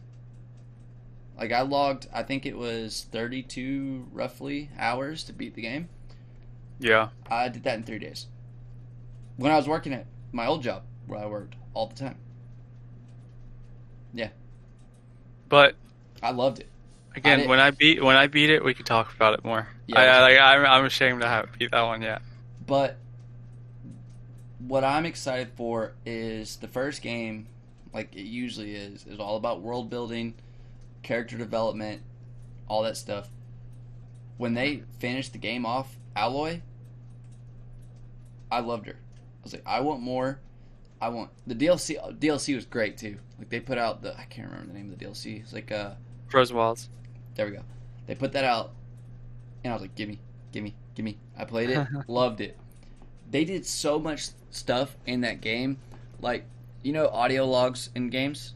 Like I logged, I think it was 32 roughly hours to beat the game. Yeah. I did that in three days. When I was working at my old job where I worked all the time, Yeah. But I loved it. again, didn't- when I beat when I beat it, we could talk about it more. Yeah, I, I, like, I'm, I'm ashamed to have beat that one yet. But what I'm excited for is the first game, like it usually is, is all about world building, character development, all that stuff. When they finished the game off, Aloy, I loved her. I was like, I want more. I want the DLC. DLC was great too. Like they put out the I can't remember the name of the DLC. It's like uh Frozen Wilds. there we go. They put that out, and I was like, "Gimme, gimme, gimme." I played it, loved it. They did so much stuff in that game, like you know, audio logs in games.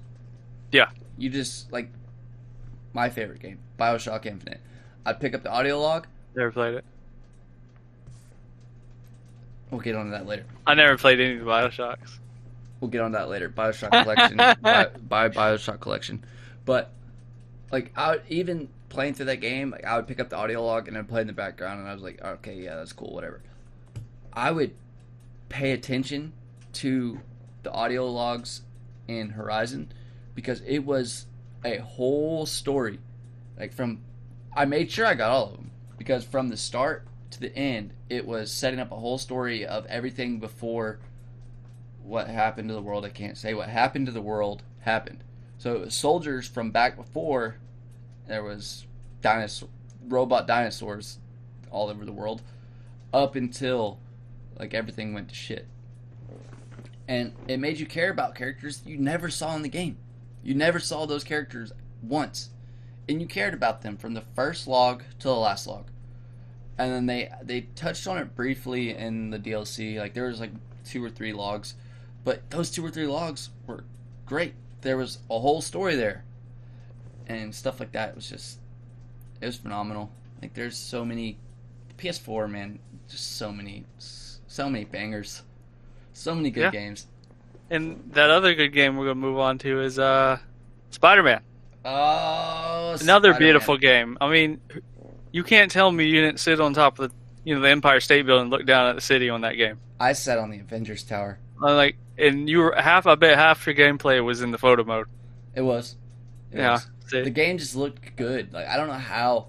Yeah. You just like my favorite game, Bioshock Infinite. I'd pick up the audio log. Never played it. We'll get onto that later. I never played any of the Bioshocks. We'll get on that later. Bioshock Collection, buy, buy Bioshock Collection. But like, I would, even playing through that game, like I would pick up the audio log and then play in the background, and I was like, okay, yeah, that's cool, whatever. I would pay attention to the audio logs in Horizon because it was a whole story. Like from, I made sure I got all of them because from the start to the end, it was setting up a whole story of everything before what happened to the world. I can't say what happened to the world happened. So it was soldiers from back before there was dinosaur robot dinosaurs all over the world up until like everything went to shit. And it made you care about characters you never saw in the game. You never saw those characters once. And you cared about them from the first log to the last log. And then they they touched on it briefly in the DLC. Like there was like two or three logs, but those two or three logs were great. There was a whole story there. And stuff like that was just it was phenomenal. Like there's so many PS4, man, just so many so many bangers. So many good Yeah. games. And that other good game we're gonna move on to is uh, Spider-Man. Oh, Another Spider-Man. beautiful game. I mean, you can't tell me you didn't sit on top of the you know the Empire State Building and look down at the city on that game. I sat on the Avengers Tower. I'm like, and you were half. I bet half your gameplay was in the photo mode. It was. It yeah, was. The game just looked good. Like I don't know how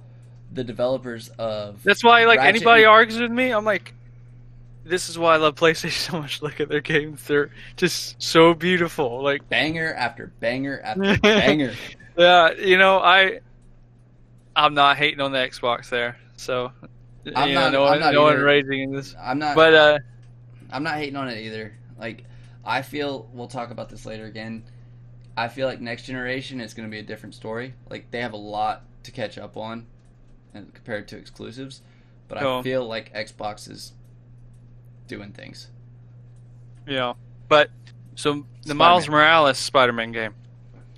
the developers of that's why like Ratchet anybody and- argues with me, I'm like, this is why I love PlayStation so much. Look at their games; they're just so beautiful. Like, banger after banger after banger. yeah, you know, I, I'm not hating on the Xbox there. So, I'm not- know, no, I'm not no one in this. I'm not. But uh, I'm not hating on it either. Like, I feel we'll talk about this later again. I feel like next generation is going to be a different story. Like they have a lot to catch up on, and compared to exclusives. But I Oh. feel like Xbox is doing things. Yeah, but so the Spider-Man. Miles Morales Spider-Man game,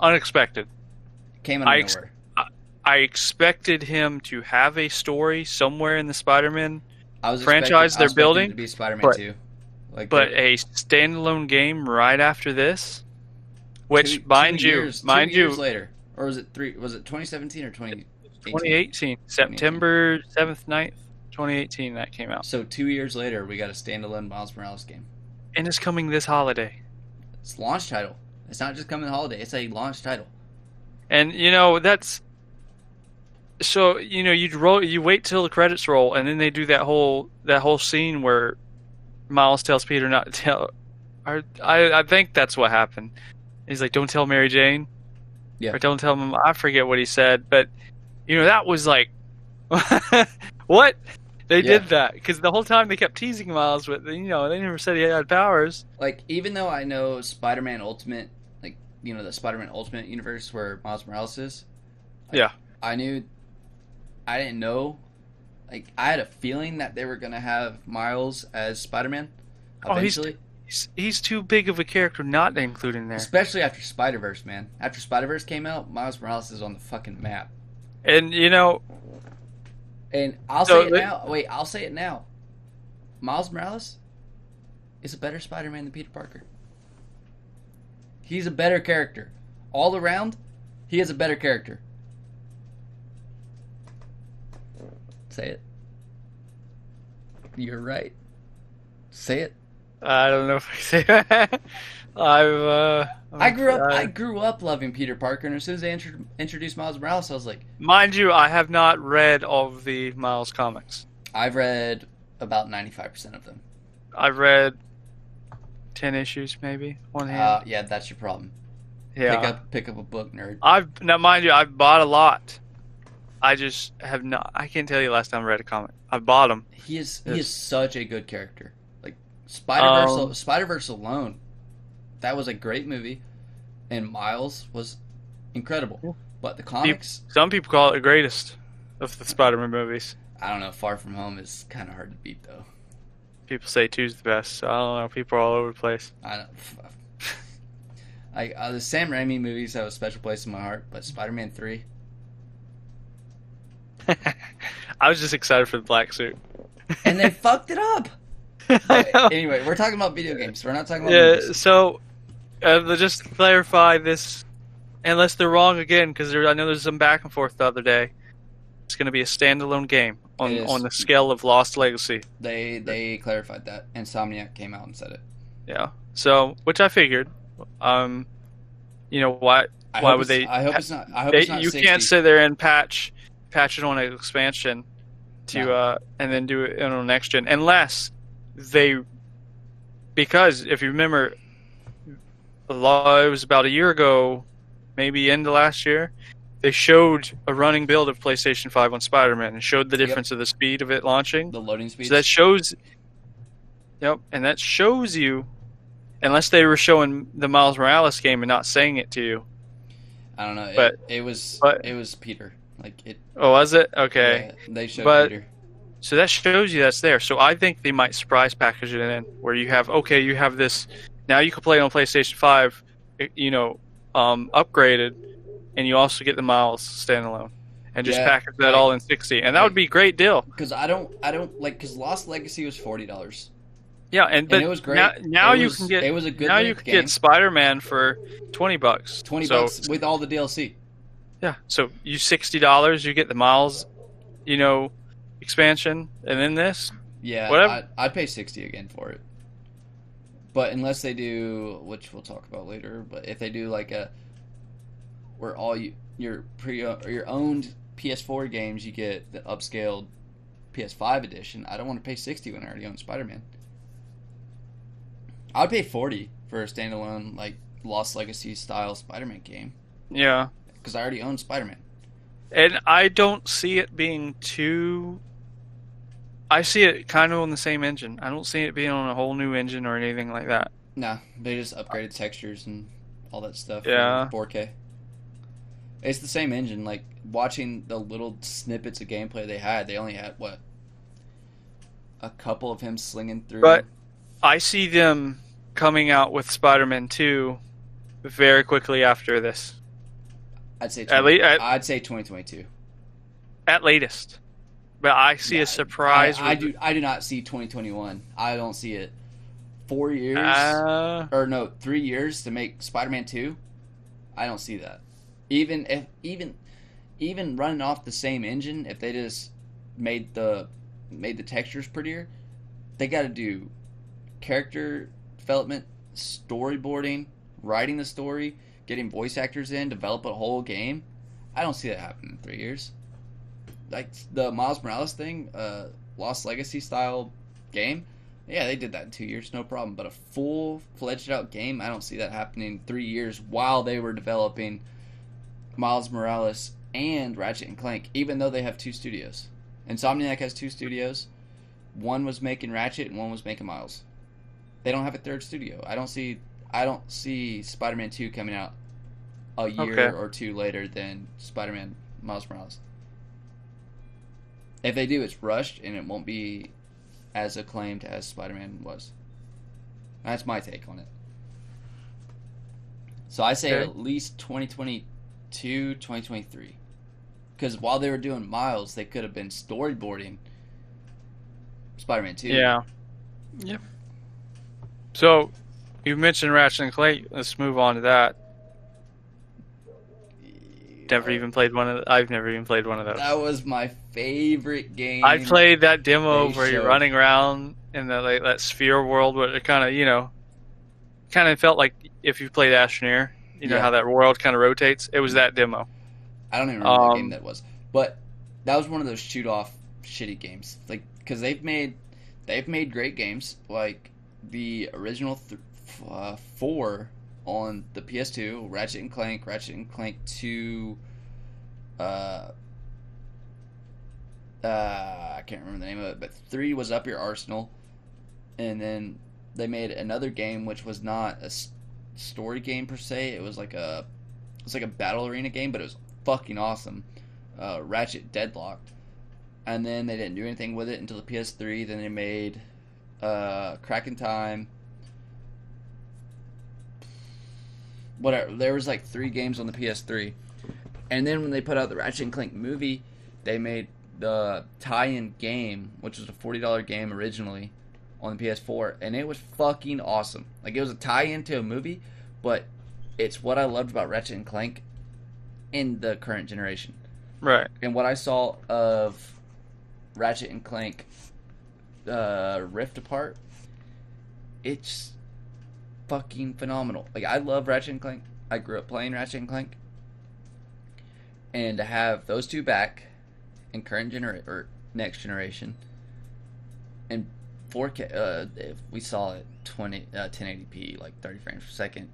unexpected. Came out I ex- nowhere. I expected him to have a story somewhere in the Spider-Man, franchise they're building, to be Spider-Man but- like but a standalone game right after this, which, two- mind two you, years, mind you, years later, or was it three? Was it 2017 or 2018? 2018, September 7th, 9th, 2018, that came out, So two years later, we got a standalone Miles Morales game. and it's coming this holiday. It's launch title. It's not just coming holiday. It's a launch title. And you know that's so you know you roll you wait till the credits roll and then they do that whole that whole scene where Miles tells Peter not to tell. I I think that's what happened. He's like, "Don't tell Mary Jane." Yeah. Or don't tell him. I forget what he said, but you know that was like, what? They Yeah. did that because the whole time they kept teasing Miles with, you know, they never said he had powers. Like even though I know Spider-Man Ultimate, like you know the Spider-Man Ultimate universe where Miles Morales is. like, Yeah. I knew. I didn't know. Like I had a feeling that they were gonna have Miles as Spider-Man. Oh, he's- He's, he's too big of a character not to include in there. especially after Spider-Verse, man. After Spider-Verse came out, Miles Morales is on the fucking map. And you know, And I'll So, say it now. Wait, I'll say it now. Miles Morales is a better Spider-Man than Peter Parker. He's a better character. All around, he is a better character. Say it. You're right. Say it. I don't know if I say that. I've uh, I grew up. I I- grew up loving Peter Parker, and as soon as they intro- introduced Miles Morales, I was like, mind you, I have not read all of the Miles comics. I've read about ninety-five percent of them. I've read ten issues, maybe one hand. Uh, yeah, that's your problem. yeah, Pick up, pick up a book, nerd. I've now mind you, I've bought a lot. I just have not. I can't tell you last time I read a comic. I bought them. He is he is such a good character. Like Spider Verse Um, Spider Verse alone, that was a great movie, and Miles was incredible. Yeah. But the comics, Some people call it the greatest of the Spider-Man movies. I don't know. Far From Home is kind of hard to beat though. People say two's the best. So I don't know. People are all over the place. I don't. Like uh, the Sam Raimi movies have a special place in my heart, but Spider Man Three, I was just excited for the black suit. and they fucked it up. I anyway, we're talking about video games. We're not talking about Yeah, movies. so uh, just to clarify this, unless they're wrong again, because I know there's some back and forth the other day. It's going to be a standalone game on on the scale of Lost Legacy. They they clarified that. Insomniac came out and said it. Yeah. So, which I figured. Um, you know why? I Why would they- I hope it's not. I hope They, it's not. you 60. can't sit there and patch patch it on an expansion to No. uh, and then do it on next gen unless they because if you remember a lot it was about a year ago maybe into last year, they showed a running build of PlayStation 5 on Spider-Man and showed the Yep. difference of the speed of it launching. The loading speed. So that shows, yep, and that shows you, unless they were showing the Miles Morales game and not saying it to you. I don't know. but- it, it was but- it was Peter. Like it. Oh, was it? Okay. yeah, they showed But- Peter. So that shows you that's there. So I think they might surprise package it in where you have okay, you have this now you can play on PlayStation Five, you know, um, upgraded, and you also get the Miles standalone, and just Yeah, package that like- all in sixty, and that would be a great deal. Because I don't I don't like because Lost Legacy was forty dollars. Yeah, and but And it was great. now, now you was- can get it was a good now you can game. get Spider Man for twenty bucks. Twenty So, bucks with all the DLC. Yeah, so you sixty dollars, you get the Miles, you know, expansion, and then this. Yeah, Whatever. I, I'd pay sixty again for it. But unless they do, which we'll talk about later, but if they do like a where all you your pre or your owned PS4 games, you get the upscaled PS5 edition. I don't want to pay sixty when I already own Spider Man. I'd pay forty for a standalone like Lost Legacy style Spider Man game Yeah, because I already own Spider Man. and I don't see it being too. I see it kind of on the same engine. I don't see it being on a whole new engine or anything like that. Nah, they just upgraded textures and all that stuff. Yeah. 4K. It's the same engine. Like watching the little snippets of gameplay they had, they only had what a couple of him slinging through. But- I see them coming out with Spider-Man 2 very quickly after this, I'd say at 20, lea- at- I'd say 2022. at latest. But I see Yeah, a surprise. I, I do. I do not see 2021. I don't see it. Four years Uh, or no, three years to make Spider-Man two. I don't see that. Even if even even running off the same engine, if they just made the made the textures prettier, they got to do character development, storyboarding, writing the story, getting voice actors in, develop a whole game. I don't see that happening in three years. Like the Miles Morales thing, uh, Lost Legacy style game. Yeah, they did that in two years, no problem. But a full fledged out game, I don't see that happening in three years while they were developing Miles Morales and Ratchet and Clank, even though they have two studios. Insomniac has two studios. One was making Ratchet and one was making Miles. They don't have a third studio. I don't see I don't see Spider Man two coming out a year Okay. or two later than Spider Man Miles Morales. If they do, it's rushed and it won't be as acclaimed as Spider Man was. That's my take on it. So I say Okay. at least 2022, 2023. Because while they were doing Miles, they could have been storyboarding Spider Man 2. yeah. Yep. So, you mentioned Ratchet and Clank. Let's move on to that. Never even played one of. The, I've never even played one of those. That was my favorite game. I played that demo where you're running around in the like that sphere world, where it kind of you know, kind of felt like if you played Astroneer, you know Yeah. how that world kind of rotates. It was that demo. I don't even remember what Um, game that was, but that was one of those shoot off shitty games. Like because they've made they've made great games like the original th- uh, four on the PS2, Ratchet and Clank, Ratchet and Clank Two. Uh, uh, I can't remember the name of it, but three was Up Your Arsenal, and then they made another game which was not a story game per se. It was like a it was like a battle arena game, but it was fucking awesome. Uh, Ratchet Deadlocked, and then they didn't do anything with it until the PS3. Then they made uh, Crack in Time. Whatever. There was like three games on the PS3, and then when they put out the Ratchet and Clank movie, they made the tie-in game, which was a forty dollar game originally on the PS4, and it was fucking awesome. Like it was a tie-in to a movie, but it's what I loved about Ratchet and Clank in the current generation. Right. And what I saw of Ratchet and Clank uh, Rift Apart, it's fucking phenomenal. Like I love Ratchet and Clank. I grew up playing Ratchet and Clank, and to have those two back in current generation or next generation, and 4K, uh, if we saw it 20 uh, 1080p, like 30 frames per second,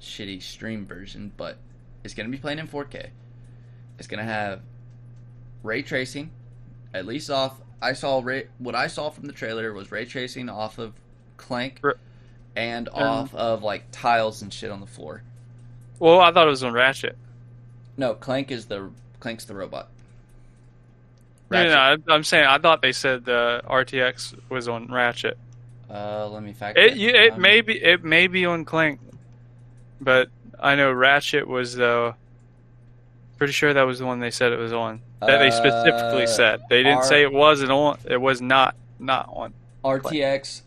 shitty stream version, but it's gonna be playing in 4K. It's gonna have ray tracing, at least off. I saw ray, what I saw from the trailer was ray tracing off of Clank, and off of like tiles and shit on the floor. Well, I thought it was on Ratchet. No, Clank is the Clank's the robot. No, no, no, I'm saying I thought they said the RTX was on Ratchet. Uh, let me fact. It you, it Um, may be it may be on Clank, but I know Ratchet was the. Pretty sure that was the one they said it was on. That they specifically Uh, said they didn't our- say it wasn't on. It was not not on. RTX.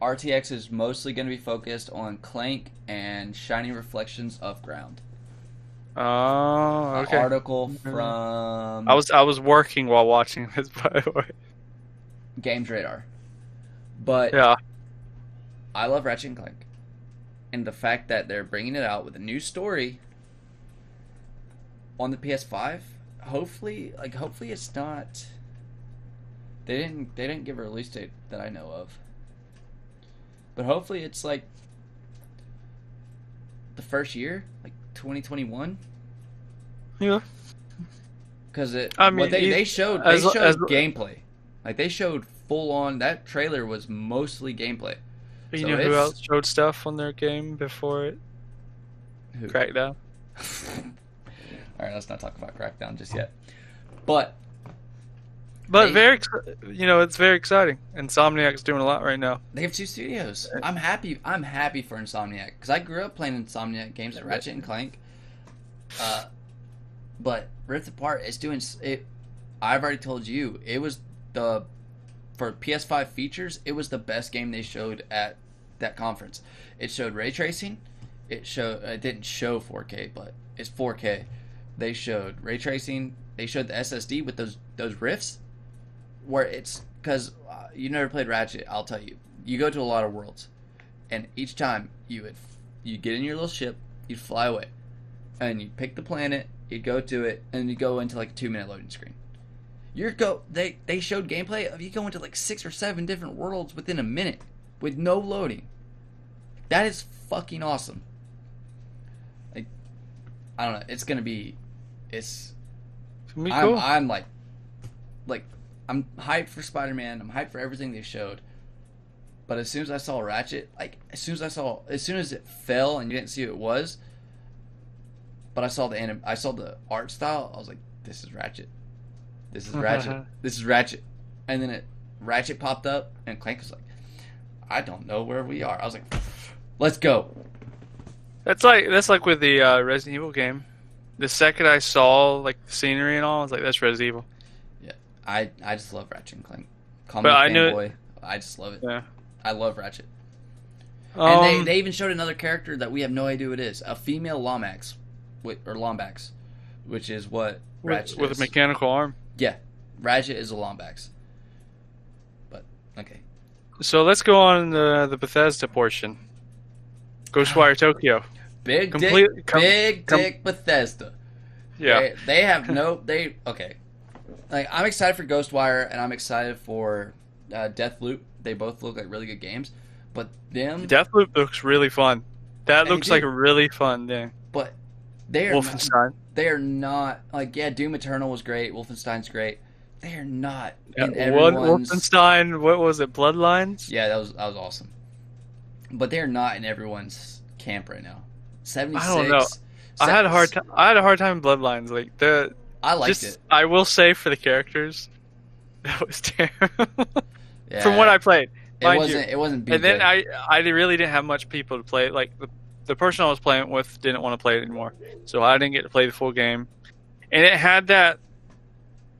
RTX is mostly going to be focused on Clank and Shiny Reflections of Ground. Oh, An okay. article mm-hmm. from I was I was working while watching this, by the way. Games Radar. But Yeah, I love Ratchet and Clank, and the fact that they're bringing it out with a new story on the PS5. Hopefully, like hopefully it's not. They didn't. They didn't give a release date that I know of. But hopefully it's like the first year, like 2021. yeah. Because it, I mean, they, they showed they lo- showed as- gameplay, like they showed full on. That trailer was mostly gameplay. You So know who else showed stuff on their game before it? Who? Crackdown. All right, let's not talk about Crackdown just yet. But But They- very, you know, it's very exciting. Insomniac's doing a lot right now. they have two studios. I'm happy. I'm happy for Insomniac because I grew up playing Insomniac games at Ratchet and Clank. Uh, but Rift Apart is doing it. I've already told you it was the for PS5 features. It was the best game they showed at that conference. It showed ray tracing. It showed. It didn't show 4K, but it's 4K. They showed ray tracing. They showed the SSD with those those rifts, where it's because uh, you never played Ratchet. I'll tell you. You go to a lot of worlds, and each time you would you get in your little ship, you'd fly away, and you pick the planet, you'd go to it, and you go into like a two minute loading screen. You're go they they showed gameplay of you going to like six or seven different worlds within a minute with no loading. That is fucking awesome. Like I don't know, it's gonna be it's It's gonna be I'm, cool. I'm like, like, I'm hyped for Spider Man. I'm hyped for everything they showed. But as soon as I saw Ratchet, like, as soon as I saw, as soon as it fell and you didn't see who it was, but I saw the anim, I saw the art style. I was like, this is Ratchet. This is Ratchet. this is Ratchet. And then it, Ratchet popped up, and Clank was like, I don't know where we are. I was like, let's go. That's like that's like with the uh, Resident Evil game. The second I saw like the scenery and all, I was like, "That's Resident Evil." I I just love Ratchet and Clank. Call But me a I fanboy. I just love it. Yeah. I love Ratchet. Um, And they, they even showed another character that we have no idea who it is. A female Lombax. Wi- Or Lombax. Which is what Ratchet with, with a mechanical arm. Yeah, Ratchet is a Lombax. But, okay. So let's go on the the Bethesda portion. Ghostwire Tokyo. Big Complete- dick, com- big com- dick Bethesda. Yeah. They, they have no, they, okay. Like, I'm excited for Ghostwire and I'm excited for uh, Deathloop. They both look like really good games. But them, Deathloop looks really fun. That looks like a really fun thing. but they are not, Wolfenstein. they are not like yeah doom eternal was great wolfenstein's great they are not Yeah, in One Wolfenstein. What was it? Bloodlines. yeah that was that was awesome but they're not in everyone's camp right now 76 I don't know. I had a hard time. I had a hard time Bloodlines. Like the i liked just it I will say for the characters, that was terrible. yeah, From what I played, it mind you. wasn't it wasn't and then BJ. I I really didn't have much people to play. Like the the person I was playing with didn't want to play it anymore, so I didn't get to play the full game. And it had that,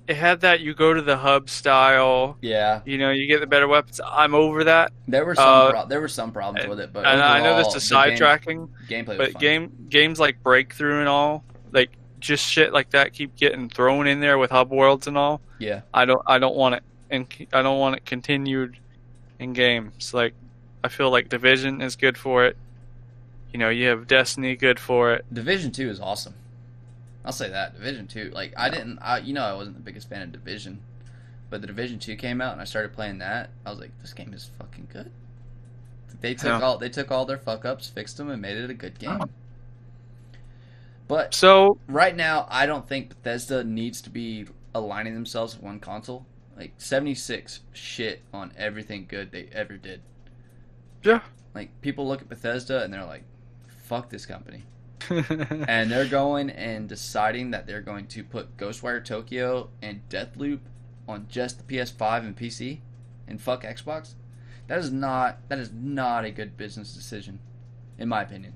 it had that you go to the hub style. yeah You know, you get the better weapons. I'm over that, there were some Uh, pro- there were some problems with it but and I know this is the game- sidetracking, gameplay was but game games like Breakthrough and all, like just shit like that, keep getting thrown in there with hub worlds and all. yeah I don't I don't want it and I don't want it continued in games. Like I feel like Division is good for it. You know, you have Destiny good for it. division 2 is awesome i'll say that division 2 like i didn't i you know i wasn't the biggest fan of division but the division 2 came out and i started playing that i was like this game is fucking good they took Yeah. all they took all their fuck ups fixed them and made it a good game But So right now, I don't think Bethesda needs to be aligning themselves with one console. Like 76 shit on everything good they ever did. yeah. Like people look at Bethesda and they're like, "Fuck this company," and they're going and deciding that they're going to put Ghostwire Tokyo and Deathloop on just the PS5 and PC, and fuck Xbox. That is not that is not a good business decision, in my opinion.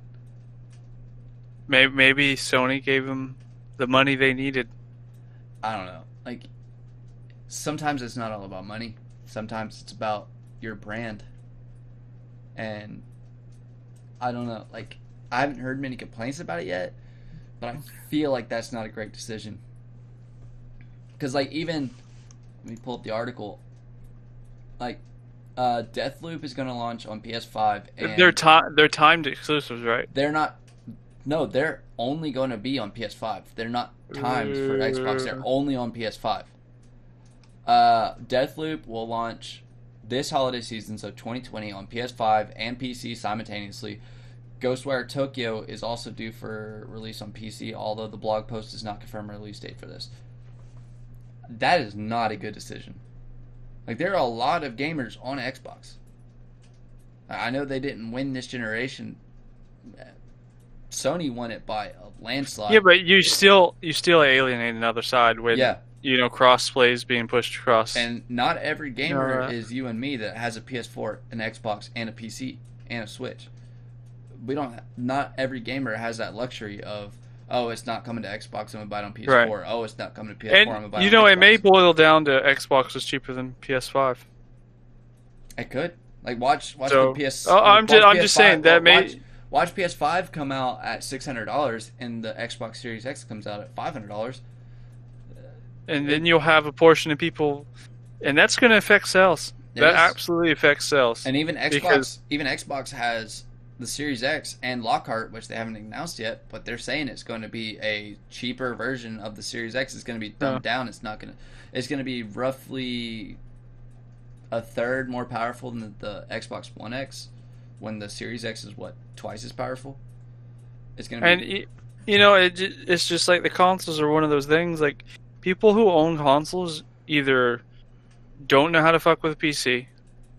Maybe, maybe Sony gave them the money they needed. I don't know. Like sometimes it's not all about money. Sometimes it's about your brand. And I don't know. Like I haven't heard many complaints about it yet, but I feel like that's not a great decision. Cuz like even let me pull up the article. Like uh Deathloop is going to launch on PS5 and they're time they're timed exclusives, right? they're not no, they're only going to be on PS5. They're not timed for Xbox. They're only on PS5. Uh, Deathloop will launch this holiday season, so 2020, on PS5 and PC simultaneously. Ghostwire Tokyo is also due for release on PC, although the blog post does not confirm a release date for this. That is not a good decision. Like there are a lot of gamers on Xbox. I I know they didn't win this generation. Sony won it by a landslide. Yeah, but you still you still alienate another side with yeah, you know cross plays being pushed across. and not every gamer Alright. is you and me that has a PS4, an Xbox, and a PC and a Switch. We don't. Not every gamer has that luxury of oh, it's not coming to Xbox. I'm gonna buy it on PS4. Right. Oh, it's not coming to PS4. I'm gonna buy it you on know, it may boil down to Xbox is cheaper than PS5. It could. Like watch watch So- the PS. Oh, uh, I'm watch ju- I'm just PS5 saying that uh, watch, may- watch PS5 come out at six hundred dollars, and the Xbox Series X comes out at five hundred dollars. and then you'll have a portion of people, and that's going to affect sales. It that is. absolutely affects sales. And even Xbox, Because- even Xbox has the Series X and Lockhart, which they haven't announced yet, but they're saying it's going to be a cheaper version of the Series X. It's going to be dumbed down. It's not going to. It's going to be roughly a third more powerful than the, the Xbox One X, when the Series X is what twice as powerful. It's going to be. and y- you know, it, it's just like the consoles are one of those things. Like people who own consoles either don't know how to fuck with a PC,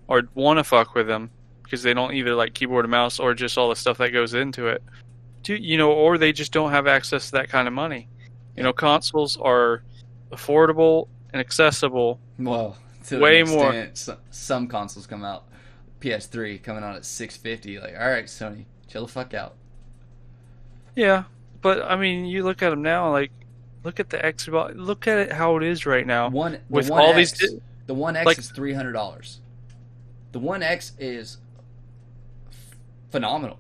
or want to fuck with them because they don't either like keyboard and mouse or just all the stuff that goes into it. Do you know, or they just don't have access to that kind of money. You know, consoles are affordable and accessible. Well, to Way more. some consoles come out. PS3 coming out at 650. Like, all right, Sony, chill the fuck out. Yeah, but I mean, you look at them now, like look at the Xbox. Look at it how it is right now. One the with One all X, these di- the One X like- is three hundred dollars. The One X is phenomenal.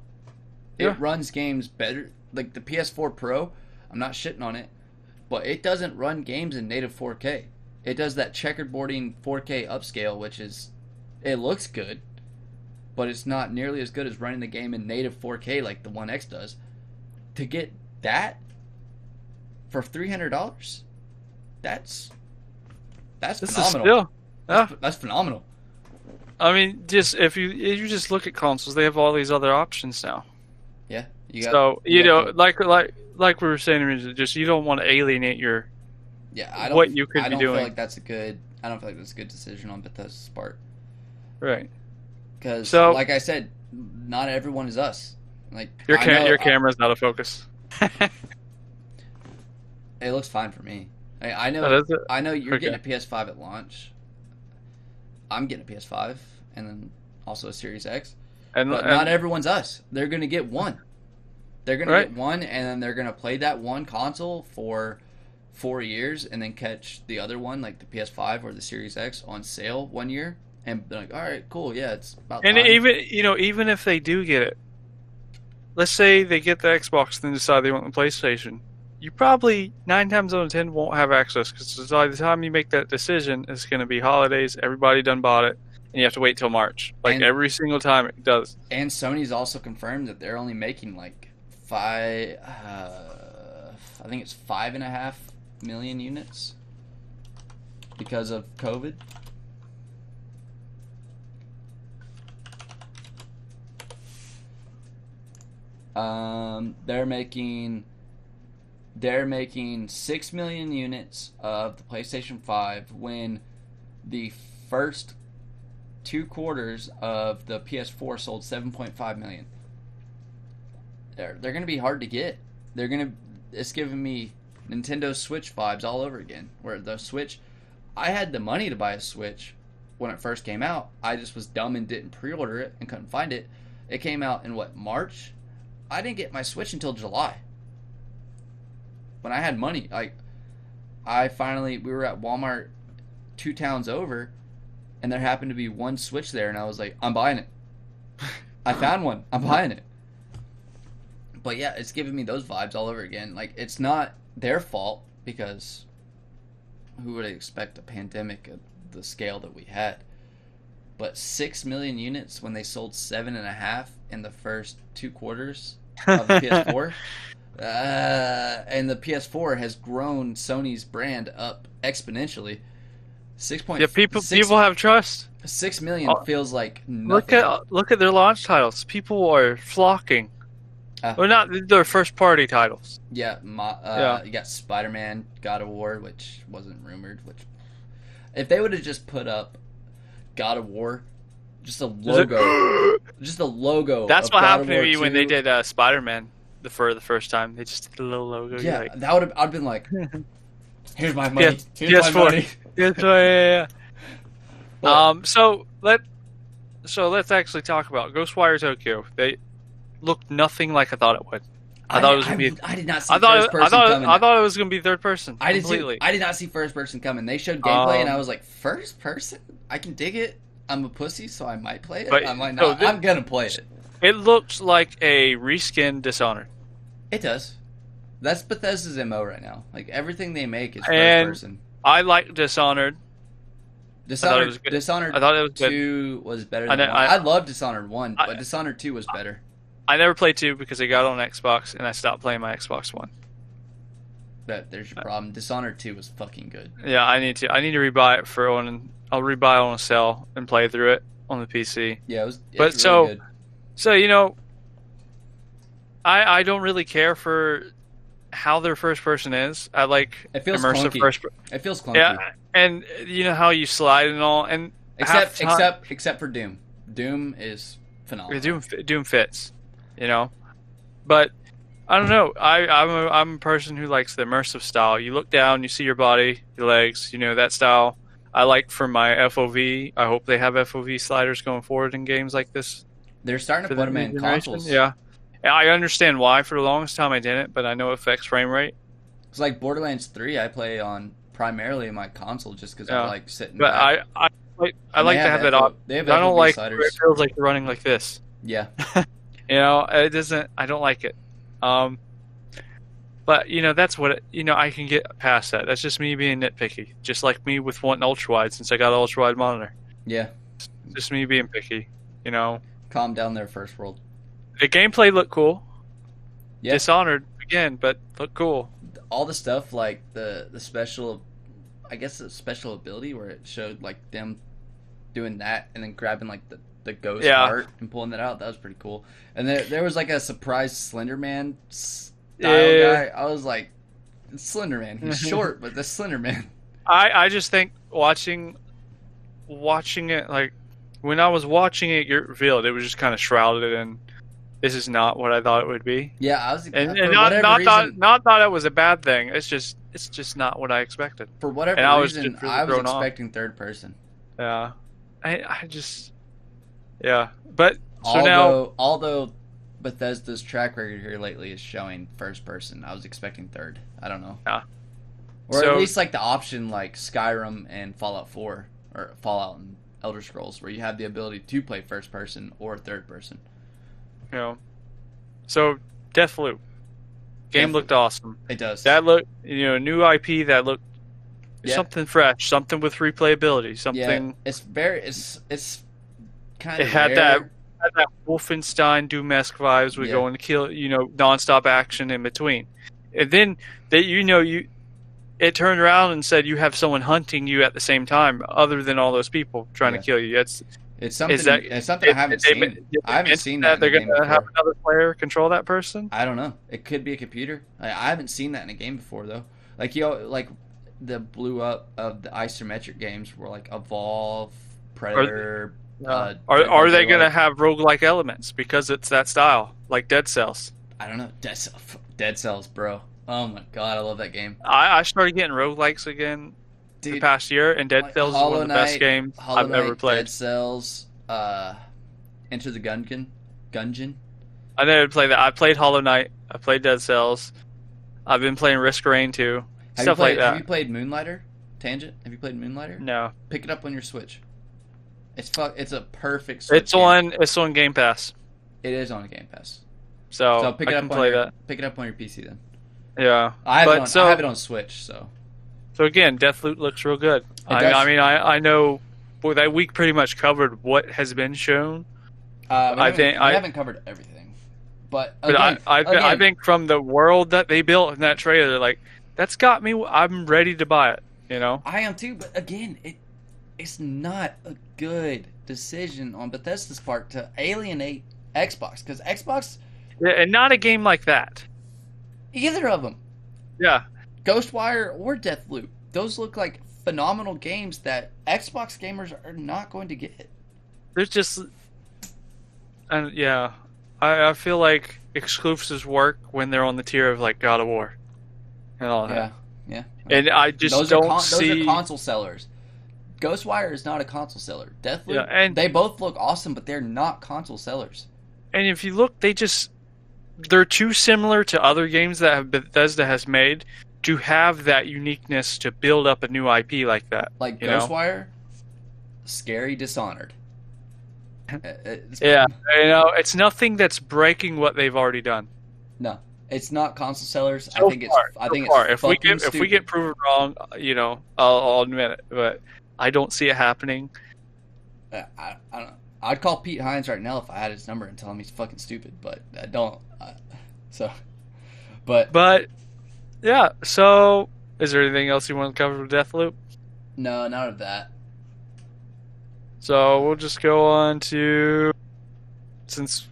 Yeah. It runs games better. Like the PS4 Pro, I'm not shitting on it, but it doesn't run games in native 4K. It does that checkerboarding 4K upscale, which is it looks good, but it's not nearly as good as running the game in native 4K like the One X does. To get that for three hundred dollars, that's that's This is phenomenal. still. Yeah, That's, that's phenomenal. I mean, just if you if you just look at consoles, they have all these other options now. Yeah, you got. so you, got know, like like like we were saying, just you don't want to alienate your. yeah, I don't. what you could I don't doing. feel like that's a good. I don't feel like that's a good decision on Bethesda's part Right. Because, So- like I said, not everyone is us. Like Your I ca- know- your camera's out of focus. It looks fine for me. I, I know. Oh. I know you're Okay. getting a PS5 at launch. I'm getting a PS5 and then also a Series X. And, But and- not everyone's us. They're gonna get one. They're gonna Right. get one, and then they're gonna play that one console for four years, and then catch the other one, like the PS5 or the Series X, on sale one year, and be like, "All right, cool, yeah, it's about And time." even you know, even if they do get it, let's say they get the Xbox, then decide they want the PlayStation. You probably nine times out of ten won't have access because by the time you make that decision, it's going to be holidays. Everybody done bought it, and you have to wait till March. Like And- every single time it does. and Sony's also confirmed that they're only making like five. Uh, I think it's five and a half million units because of COVID. Um, they're making they're making six million units of the PlayStation Five when the first two quarters of the PS4 sold 7.5 million. They're they're gonna be hard to get. They're gonna. It's giving me Nintendo Switch vibes all over again. Where the Switch, I had the money to buy a Switch when it first came out. I just was dumb and didn't pre-order it and couldn't find it. It came out in what March. I didn't get my Switch until July. When I had money, like I finally we were at Walmart two towns over, and there happened to be one Switch there, and I was like, I'm buying it. I found one. I'm buying it. But yeah, it's giving me those vibes all over again. Like it's not their fault because who would expect a pandemic at the scale that we had? But six million units when they sold seven and a half in the first two quarters of the PS4. Uh, and the PS4 has grown Sony's brand up exponentially. Six point. Yeah, people six, people have trust. six million Oh, feels like nothing. Look at look at their launch titles. People are flocking. Uh. well, not their first party titles. Yeah, my, uh, Yeah. you got Spider Man, God of War, which wasn't rumored. Which, if they would have just put up God of War, just a logo, just a logo. That's of what God of happened to War me when they did uh, Spider Man the for the first time. They just did a little logo. Yeah, like, that would have. I'd been like, here's my money. Yes, here's yes, my for- money. yeah, yeah, yeah. But- Um, so let so let's actually talk about Ghostwire Tokyo. They looked nothing like I thought it would. I thought it was gonna be- I did not see I thought first person I thought coming. I thought it was going to be third person. I did too. completely. I did not see first person coming. They showed gameplay, and Um, I was like, first person? I can dig it. I'm a pussy, so I might play it. But- I might no, not. I'm gonna play it. It looks like a reskin Dishonored. It does. That's Bethesda's mo right now. Like everything they make is first And- person. I like Dishonored. Dishonored, good. Dishonored I thought it was good. two was better I than know- one. I- I, love Dishonored one, I- but Dishonored two was better. I never played two because I got on Xbox and I stopped playing my Xbox One. That there's your problem. Dishonored two was fucking good. Yeah, I need to. I need to rebuy it for on. I'll rebuy on a sale and play through it on the PC. Yeah, it was. But really so- good. So you know, I I don't really care for how their first person is. I like It feels immersive clunky. first. it feels clunky. Yeah, and you know how you slide and all, and except time- except except for Doom. Doom is phenomenal. Doom Doom fits, you know. But I don't know. I I'm a, I'm a person who likes the immersive style. You look down, you see your body, your legs, you know that style. I like for my FOV. I hope they have FOV sliders going forward in games like this. They're starting to the put them in consoles. Yeah. And I understand why. For the longest time, I didn't, but I know it affects frame rate. It's like Borderlands three. I play on primarily my console just because Yeah. I like sitting. But back. I I like I like to have that option. I don't like sliders. it feels like you're running like this. Yeah, You know, it doesn't. I don't like it. Um, but you know, that's what it, you know. I can get past that. That's just me being nitpicky. Just like me with wanting ultra wide since I got an ultra wide monitor. yeah. Just me being picky. You know, Calm down there, first world. the gameplay looked cool. Yeah. Dishonored again, but looked cool. All the stuff like the the special, I guess the special ability where it showed like them doing that and then grabbing like the the ghost Yeah. heart and pulling that out. That was pretty cool. And there there was like a surprise Slender Man style Yeah. guy. I was like, Slender Man. He's short, but the Slender Man. I I just think watching watching it like when I was watching it get revealed, it was just kind of shrouded in. This is not what I thought it would be. Yeah, I was and, and not not reason, that not that it was a bad thing. It's just it's just not what I expected. for whatever and I was reason really I was thrown off. expecting third person. Yeah, I I just yeah. But so although now although Bethesda's track record here lately is showing first person, I was expecting third. I don't know. Yeah. Or So- at least like the option like Skyrim and Fallout 4 or Fallout and Elder Scrolls where you have the ability to play first person or third person. you know, so Deathloop game Deathloop. looked awesome. It does. That look, you know new IP that looked Yeah. something fresh, something with replayability, something. yeah, it's very it's it's kind of. It had rare. that that Wolfenstein Doom-esque vibes with Yeah. going to kill, you know, nonstop action in between. And then that you know you it turned around and said you have someone hunting you at the same time, other than all those people trying Yeah. to kill you. That's It's It's something. that- it's something I haven't seen. I haven't seen that that. they're in a game going to have before. another player control that person. I don't know. It could be a computer. I, I haven't seen that in a game before though. Like you, know, like the blew up of the isometric games were like Evolve, Predator. Uh, are are by they going to Daylight. have roguelike elements because it's that style, like Dead Cells? I don't know. Dead, Cell, Dead Cells, bro. Oh my god, I love that game, I, I started getting roguelikes again the past year, and Dead like Cells is one of the best games Hollow I've ever played. Dead Cells, uh, Enter the Gungeon, Gungeon. I never played that. I played Hollow Knight. I played Dead Cells. I've been playing Risk Rain too. Have Stuff played, like that. Have you played Moonlighter? Tangent. Have you played Moonlighter? No, Pick it up on your Switch. It's fuck. It's a perfect. Switch it's game. on. It's on Game Pass, It is on Game Pass. so, So pick it up on play your, that. Pick it up on your PC then. Yeah, I have, But it on, so- I have it on Switch, so So again, Deathloop looks real good. I. I mean, I, I know. Boy, that week pretty much covered what has been shown. uh, I haven't- think- I- haven't covered everything. But But again, I, I, again, I think from the world that they built in that trailer, like that's got me. I'm ready to buy it. You know, I am too. But again, it it's not a good decision on Bethesda's part to alienate Xbox because Xbox, yeah, and not a game like that. either of them, Yeah, Ghostwire or Deathloop, those look like phenomenal games that Xbox gamers are not going to get. there's just, and yeah, I, I feel like exclusives work when they're on the tier of like God of War, and all that. Yeah, yeah. And I just those don't are con- see. those are console sellers. Ghostwire is not a console seller. Deathloop, Yeah, and- they both look awesome, but they're not console sellers. And if you look, they just they're too similar to other games that have Bethesda has made to have that uniqueness to build up a new IP like that. Like You know? Ghostwire, scary Dishonored. Uh, Yeah, you know, it's nothing that's breaking what they've already done. No, it's not console sellers. So I think far, it's. I think it's if we get if we get proven wrong, you know, I'll, I'll admit it. But I don't see it happening. Uh, I, I don't. I'd call Pete Hines right now if I had his number and tell him he's fucking stupid, but I don't. Uh, so, but But yeah, so is there anything else you want to cover with Deathloop? no, none of that. So we'll just go on to since.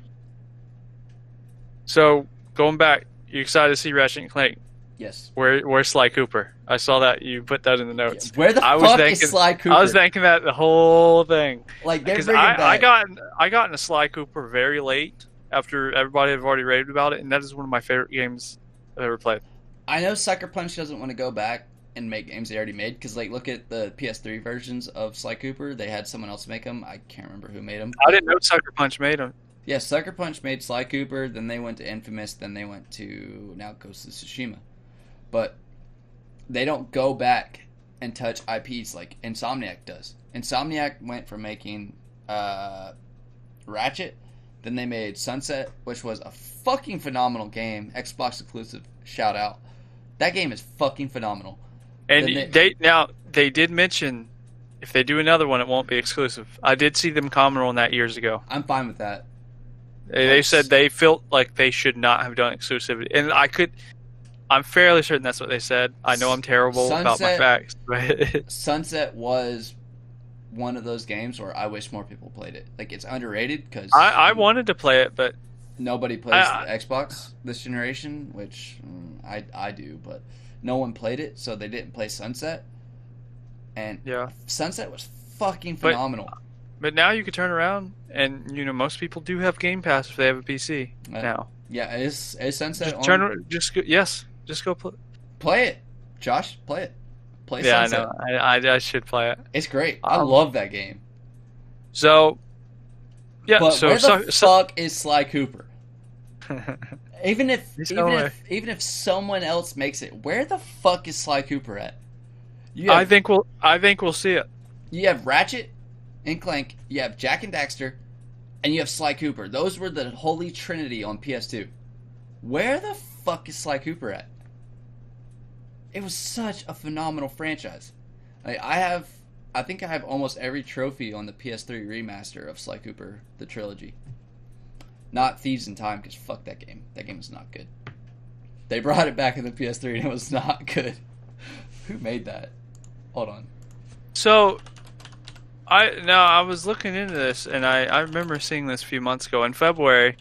So going back, you excited to see Ratchet and Clank? Yes. Where where's Sly Cooper? I saw that you put that in the notes. Where the I was fuck thinking- is Sly Cooper? I was thinking that the whole thing like they're because I. I got I got into Sly Cooper very late after everybody had already raved about it, and that is one of my favorite games I've ever played. I know Sucker Punch doesn't want to go back and make games they already made because, like, look at the PS3 versions of Sly Cooper. They had someone else make them. I can't remember who made them. I didn't know Sucker Punch made them. Yeah, Sucker Punch made Sly Cooper. Then they went to Infamous. Then they went to now Ghost of Tsushima. But they don't go back and touch IPs like Insomniac does. Insomniac went from making uh, Ratchet, then they made Sunset, which was a fucking phenomenal game. Xbox exclusive. Shout out. That game is fucking phenomenal. And Then they, now they did mention if they do another one, it won't be exclusive. I did see them comment on that years ago. I'm fine with that. They, they said they felt like they should not have done exclusivity, and I could. I'm fairly certain that's what they said. I know I'm terrible about my facts, but Sunset was one of those games where I wish more people played it. Like it's underrated because I, I wanted to play it, but nobody plays I- Xbox this generation, which mm, I I do, but no one played it, so they didn't play Sunset. And yeah. Sunset was fucking phenomenal. But now you could turn around, and you know most people do have Game Pass if they have a PC Yeah. now. yeah, is is Sunset Just on? turn, just yes, just go play. play it, Josh. Play it. Play Yeah, Sunset. I know. I, I, I should play it. It's great. I Um, love that game. So, yeah. but so, where the so, so fuck is Sly Cooper? Even if He's even going if even if someone else makes it, where the fuck is Sly Cooper at? You I think we'll. I think we'll see it. you have Ratchet and Clank, you have Jack and Daxter, and you have Sly Cooper. Those were the holy trinity on PS2. Where the fuck is Sly Cooper at? It was such a phenomenal franchise. Like, I have, I think I have almost every trophy on the PS3 remaster of Sly Cooper, the trilogy. Not Thieves in Time, because fuck that game. That game was not good. They brought it back in the PS3 and it was not good. Who made that? Hold on. So, I no, I was looking into this, and I I remember seeing this a few months ago in February.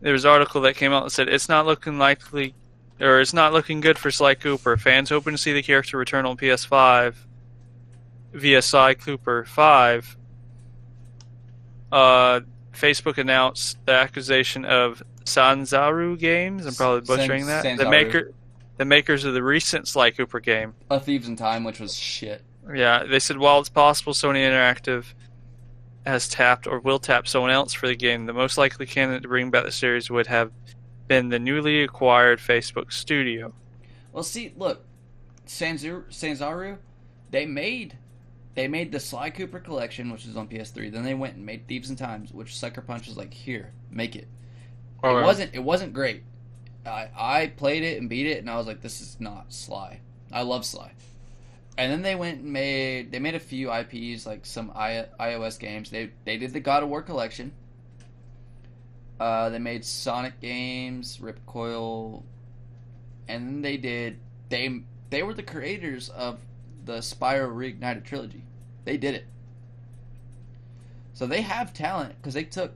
There was an article that came out that said it's not looking likely, or it's not looking good for Sly Cooper. Fans hoping to see the character return on PS5 via Sly Cooper 5. Uh, Facebook announced the accusation of Sanzaru Games. I'm probably butchering San- that. The maker, the makers of the recent Sly Cooper game. A Thieves in Time, which was shit. Yeah, they said while it's possible Sony Interactive has tapped or will tap someone else for the game, the most likely candidate to bring back the series would have been the newly acquired Facebook studio. Well, see, look, Sanzaru, Sanzaru, they made they made the Sly Cooper collection, which is on PS3. Then they went and made Thieves and Times, which Sucker Punch was like, here, make it. Oh, it Alright. wasn't it wasn't great. I I played it and beat it, and I was like, this is not Sly. I love Sly. And then they went and made they made a few IPs like some I, iOS games. They they did the God of War collection. Uh, they made Sonic games, Ripcoil, and then they did they they were the creators of the Spyro Reignited trilogy. They did it. So they have talent because they took.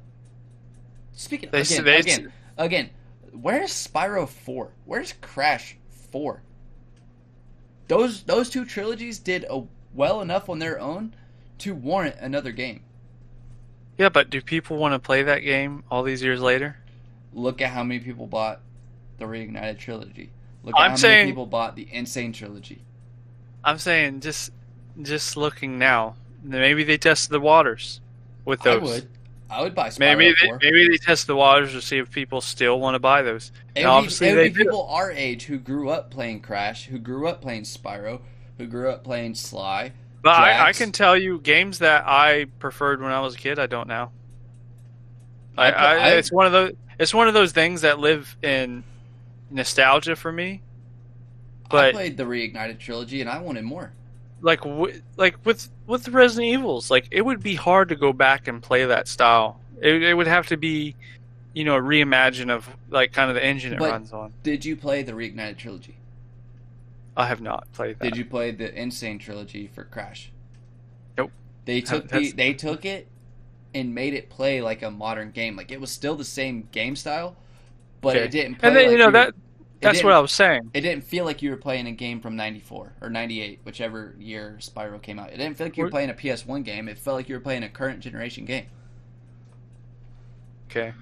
Speaking They again, they- again, again, where's Spyro four? Where's Crash four? Those those two trilogies did a, well enough on their own to warrant another game. Yeah, but do people want to play that game all these years later? Look at how many people bought the Reignited trilogy. Look at I'm how saying- many people bought the N. Sane trilogy. I'm saying just just looking now, maybe they tested the waters with those. I would, I would buy Spyro Maybe they, four. maybe they test the waters to see if people still want to buy those. It And would obviously be, it would they be do. people our age who grew up playing Crash, who grew up playing Spyro, who grew up playing Sly. But I, I can tell you games that I preferred when I was a kid. I don't now. I, I it's one of those. It's one of those things that live in nostalgia for me. But I played the Reignited trilogy and I wanted more. like, w- like with with the Resident Evils, like it would be hard to go back and play that style. It, it would have to be, you know, a reimagine of like kind of the engine it But- runs on. Did you play the Reignited trilogy? I have not played that. Did you play the N. Sane trilogy for Crash? Nope. They took the, they took it and made it play like a modern game. Like it was still the same game style, but Okay. it didn't play And then like you know were- that it that's what I was saying. It didn't feel like you were playing a game from '94 or '98, whichever year Spyro came out. It didn't feel like you were We're- playing a PS1 game. It felt like you were playing a current generation game. Okay.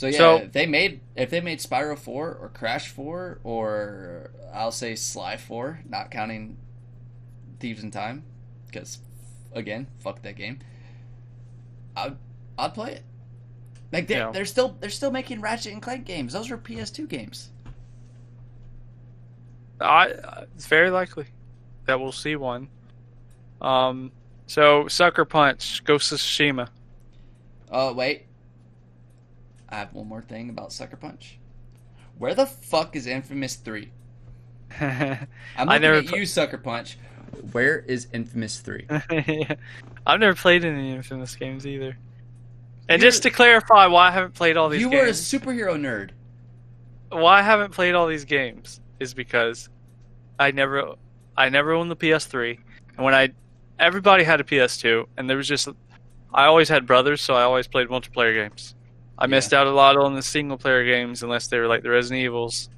So yeah, So- if they made if they made Spyro 4 or Crash 4 or I'll say Sly 4, not counting Thieves in Time, because again, fuck that game. I'd I'd play it. Like they're, Yeah. they're still they're still making Ratchet and Clank games. Those are PS2 games. I it's very likely that we'll see one. Um, so Sucker Punch, Ghost of Tsushima. Oh wait, I have one more thing about Sucker Punch. Where the fuck is Infamous 3? I'm I never at pl- you, Sucker Punch. Where is Infamous 3? I've never played any Infamous games either. And You're- just to clarify, why I haven't played all these You were a superhero nerd. why I haven't played all these games is because I never, I never owned the PS3, and when I, everybody had a PS2, and there was just, I always had brothers, so I always played multiplayer games. I Yeah. missed out a lot on the single player games unless they were like the Resident Evils,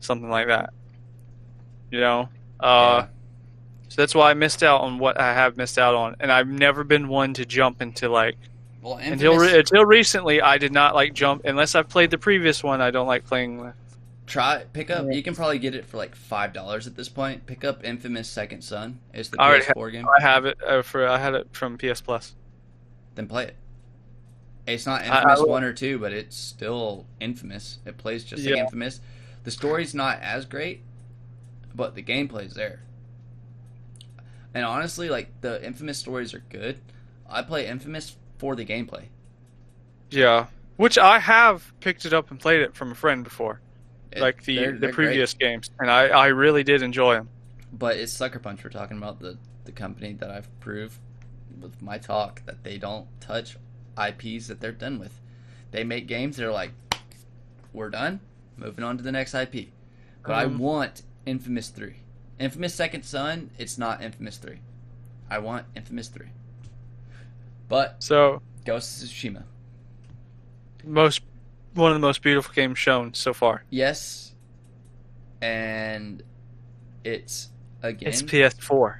something like that. You know, uh, Yeah. so that's why I missed out on what I have missed out on, and I've never been one to jump into like Well, until re- until recently. I did not like jump unless I've played the previous one. I don't like playing. with- try pick up. Yeah. You can probably get it for like five dollars at this point. Pick up Infamous Second Son. It's the I PS4 game. I have it uh, for I had it from PS Plus. Then play it. It's not I- I Infamous one or two, but it's still Infamous. It plays just like Infamous. The story's not as great, but the gameplay's there. And honestly, like the Infamous stories are good. I play Infamous for the gameplay. Yeah, which I have picked it up and played it from a friend before, It- like the they're- the they're great. previous games, and I I really did enjoy them. But it's Sucker Punch. We're talking about the the company that I've proved with my talk that they don't touch IPs that they're done with. They make games. They're like, we're done. Moving on to the next IP. But I Um, want Infamous Three, Infamous Second Son. It's not Infamous Three. I want Infamous Three. But So Ghost of Tsushima, most one of the most beautiful games shown so far. yes, and it's again It's PS4.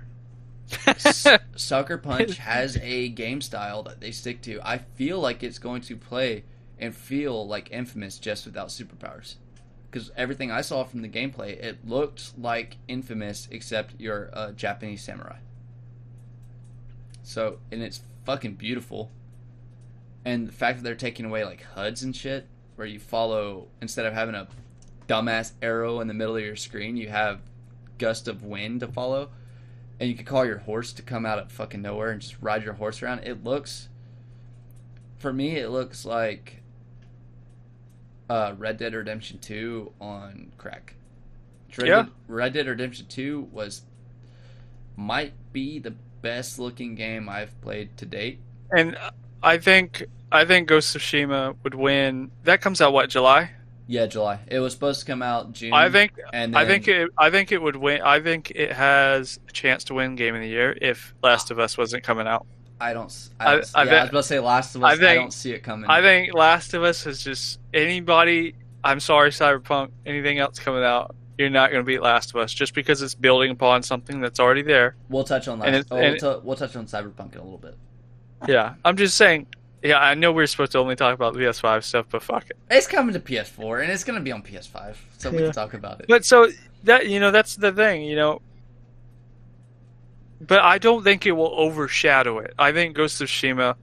Sucker Punch has a game style that they stick to. I feel like it's going to play and feel like Infamous just without superpowers. Because everything I saw from the gameplay, it looked like Infamous except you're a Japanese samurai. So, and it's fucking beautiful. And the fact that they're taking away like HUDs and shit, where you follow instead of having a dumbass arrow in the middle of your screen, you have gust of wind to follow and you can call your horse to come out of fucking nowhere and just ride your horse around. It looks, for me, it looks like uh, Red Dead Redemption Two on crack. Red, Yeah. Dead, Red Dead Redemption Two was might be the best looking game I've played to date. And I think I think Ghost of Tsushima would win. That comes out what July? Yeah, July. It was supposed to come out June. I think and I think it I think it would win. I think it has a chance to win Game of the Year if Last of Us wasn't coming out. I don't. I, don't I- I yeah, bet- I was about to say Last of Us. I I, don't see it coming. I think Last of Us is just anybody. I'm sorry, Cyberpunk. Anything else coming out, you're not going to beat Last of Us just because it's building upon something that's already there. we'll touch on and Last. it's- oh, and we'll, it- tou- we'll touch on Cyberpunk in a little bit. Yeah, I'm just saying. Yeah, I know we're supposed to only talk about PS5 stuff, but fuck it. It's coming to PS4 and it's gonna be on PS5, so we can talk about it. But so that you know that's the thing, you know. But I don't think it will overshadow it. I think Ghost of Tsushima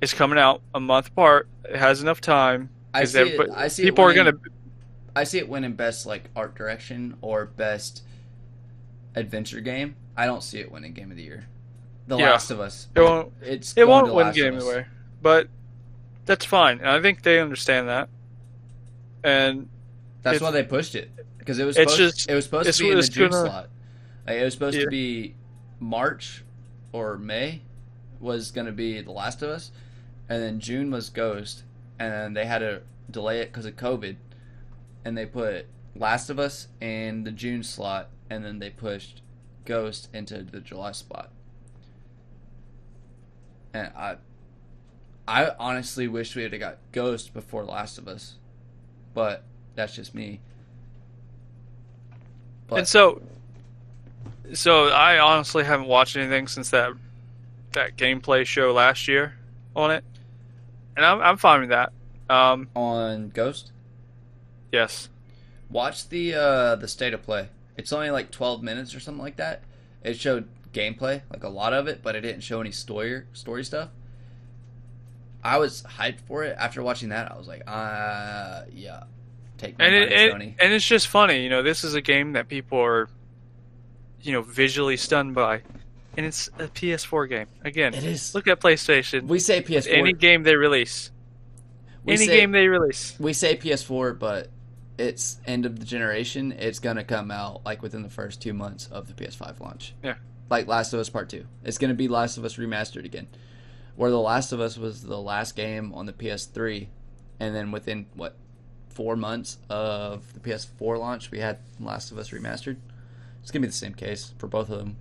is coming out a month apart. It has enough time. I 'cause see. It, I see. it people are gonna. I see it winning best like art direction or best adventure game. I don't see it winning Game of the Year. The Yeah. Last of Us. It won't. It's It won't win Last of the Us. But that's fine. And I think they understand that. And That's why they pushed it because it was supposed, just- it was supposed to be in the June gonna- slot. Like, it was supposed Yeah. to be March or May was going to be The Last of Us, and then June was Ghost, and then they had to delay it because of COVID, and they put Last of Us in the June slot, and then they pushed Ghost into the July spot. And I, I honestly wish we had got Ghost before Last of Us, but that's just me. But and so, so I honestly haven't watched anything since that that gameplay show last year on it, and I'm I'm fine with that. Um, on Ghost, yes, watch the uh the state of play. It's only like 12 minutes or something like that. It showed gameplay, like a lot of it, but it didn't show any story story stuff. I was hyped for it after watching that. I was like, uh, yeah, take my and money, it Sony. and it's just funny, you know. This is a game that people are, you know, visually stunned by, and it's a PS4 game. Again, It is. look at PlayStation. We say PS4. Any game they release, we any say, game they release. we say PS4, but it's end of the generation. It's gonna come out like within the first two months of the PS5 launch. Yeah. Like Last of Us Part Two. It's gonna be Last of Us remastered again. Where The Last of Us was the last game on the PS3, and then within what four months of the PS4 launch, we had Last of Us remastered. It's gonna be the same case for both of them,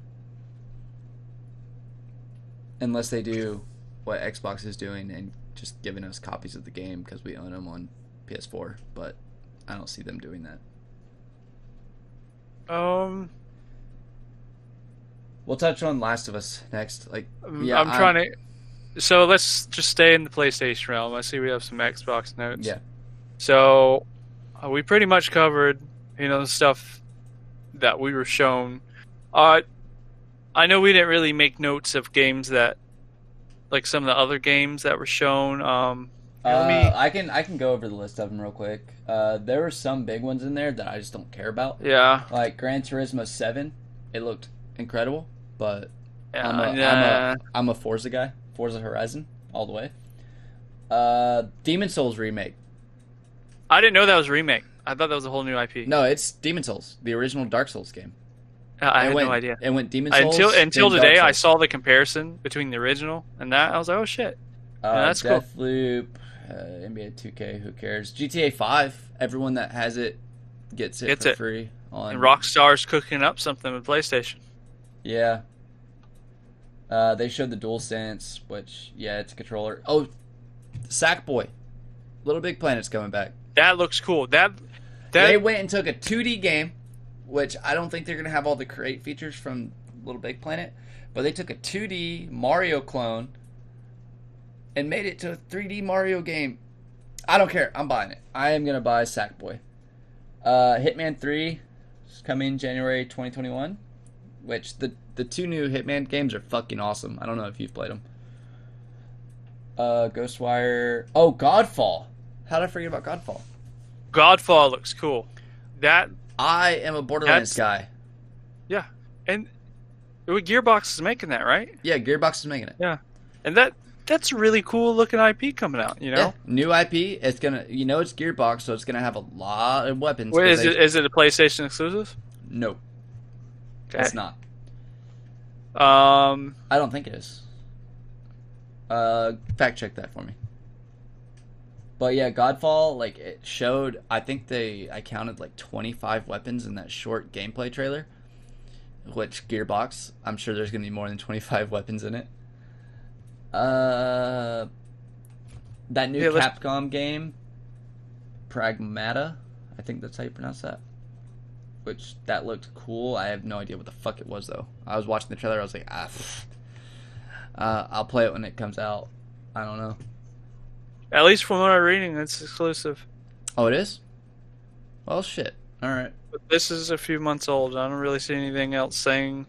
unless they do what Xbox is doing and just giving us copies of the game because we own them on PS4. But I don't see them doing that. Um, We'll touch on Last of Us next. Like, I'm- Yeah, I'm trying to. So let's just stay in the PlayStation realm. I see we have some Xbox notes. Yeah. So uh, we pretty much covered, you know, the stuff that we were shown. Uh, I know we didn't really make notes of games that, like some of the other games that were shown. Um, let me- Uh, I can I can go over the list of them real quick. Uh, there were some big ones in there that I just don't care about. yeah, Like Gran Turismo Seven, it looked incredible, but yeah, I'm a, I'm yeah. a I'm a Forza guy. Forza Horizon all the way. Uh, Demon's Souls remake. I didn't know that was a remake. I thought that was a whole new IP. No, it's Demon's Souls, the original Dark Souls game. I It had went, no idea. It went Demon's Souls Until until today, I saw the comparison between the original and that. I was like, oh shit. Uh, Yeah, that's cool. Deathloop, uh, NBA 2K. Who cares? GTA 5. Everyone that has it gets it Gets for it. free on And Rockstar's cooking up something with PlayStation. Yeah. Uh, they showed the Dual Sense, which yeah, it's a controller. Oh, Sackboy, Little Big Planet's coming back. That looks cool. That that they went and took a 2D game, which I don't think they're gonna have all the create features from Little Big Planet, but they took a 2D Mario clone and made it to a 3D Mario game. I don't care. I'm buying it. I am gonna buy Sackboy. Uh, Hitman 3 is coming January 2021, which the the two new Hitman games are fucking awesome. I don't know if you've played them. Uh, Ghostwire. Oh, Godfall. How did I forget about Godfall? Godfall looks cool. That I am a Borderlands guy. yeah, and Gearbox is making that right, Yeah, Gearbox is making it. Yeah, and that that's a really cool looking IP coming out. You know, Yeah, new IP. It's gonna, you know, it's Gearbox, so it's gonna have a lot of weapons. Wait, is they- it is it a PlayStation exclusive? No, Okay. it's not. Um, I don't think it is. Uh, fact check that for me. But yeah, Godfall, like it showed. I think they, I counted like twenty five weapons in that short gameplay trailer. Which Gearbox, I'm sure there's gonna be more than twenty five weapons in it. Uh, that new Yeah, Capcom game, Pragmata. I think that's how you pronounce that. Which that looked cool. I have no idea what the fuck it was though. I was watching the trailer. I was like, ah. Uh, I'll play it when it comes out. I don't know. at least from what I'm reading, it's exclusive. Oh, it is. Well, shit. All right. But this is a few months old. I don't really see anything else saying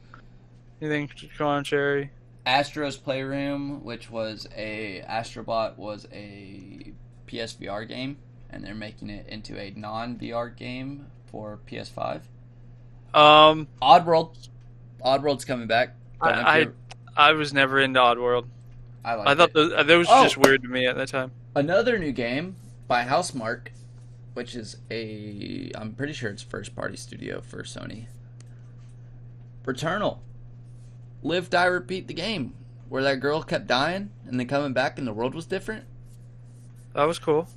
anything contrary. Astro's Playroom, which was a Astrobot, was a PSVR game, and they're making it into a non-VR game for PS5. Um, Oddworld, Oddworld's coming back. Don't know if I, I I was never into Oddworld. I, like I thought it. those, that was Oh. just weird to me at that time. another new game by Housemarque, which is a I'm pretty sure it's first party studio for Sony. Returnal. Live die repeat the game. Where that girl kept dying and then coming back and the world was different. That was cool.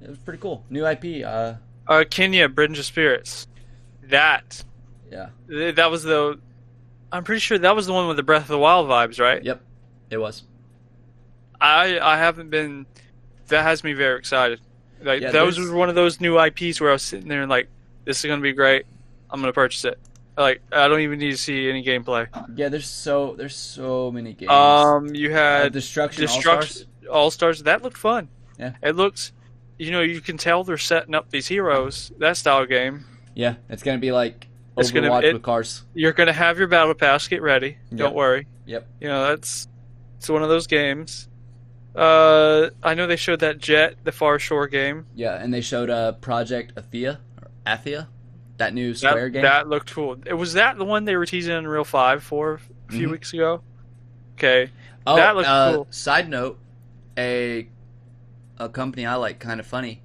It was pretty cool. New IP, uh Uh, Kena, Bridge of Spirits. That yeah. th- that was the. I'm pretty sure that was the one with the Breath of the Wild vibes, right? Yep. It was. I I haven't been. That has me very excited. Like Yeah, that was one of those new IPs where I was sitting there and like, this is gonna be great. I'm gonna purchase it. Like I don't even need to see any gameplay. Yeah, there's so there's so many games. Um, you Uh, had Destruction, Destruction All Stars. That looked fun. Yeah. It looks. You know, you can tell they're setting up these heroes. That style game. Yeah, it's gonna be like It's Overwatch gonna- it- with cars. You're gonna have your battle pass. Get ready. Yep. Don't worry. Yep. You know that's. It's one of those games. Uh, I know they showed that Jet, the Far Shore game. Yeah, and they showed uh Project Athia or Athea, that new That, Square game. that looked cool. It was that the one they were teasing in Real Five for a few Mhm. weeks ago. Okay. Oh, That looked uh, cool. Side note, a a company I like, kind of funny.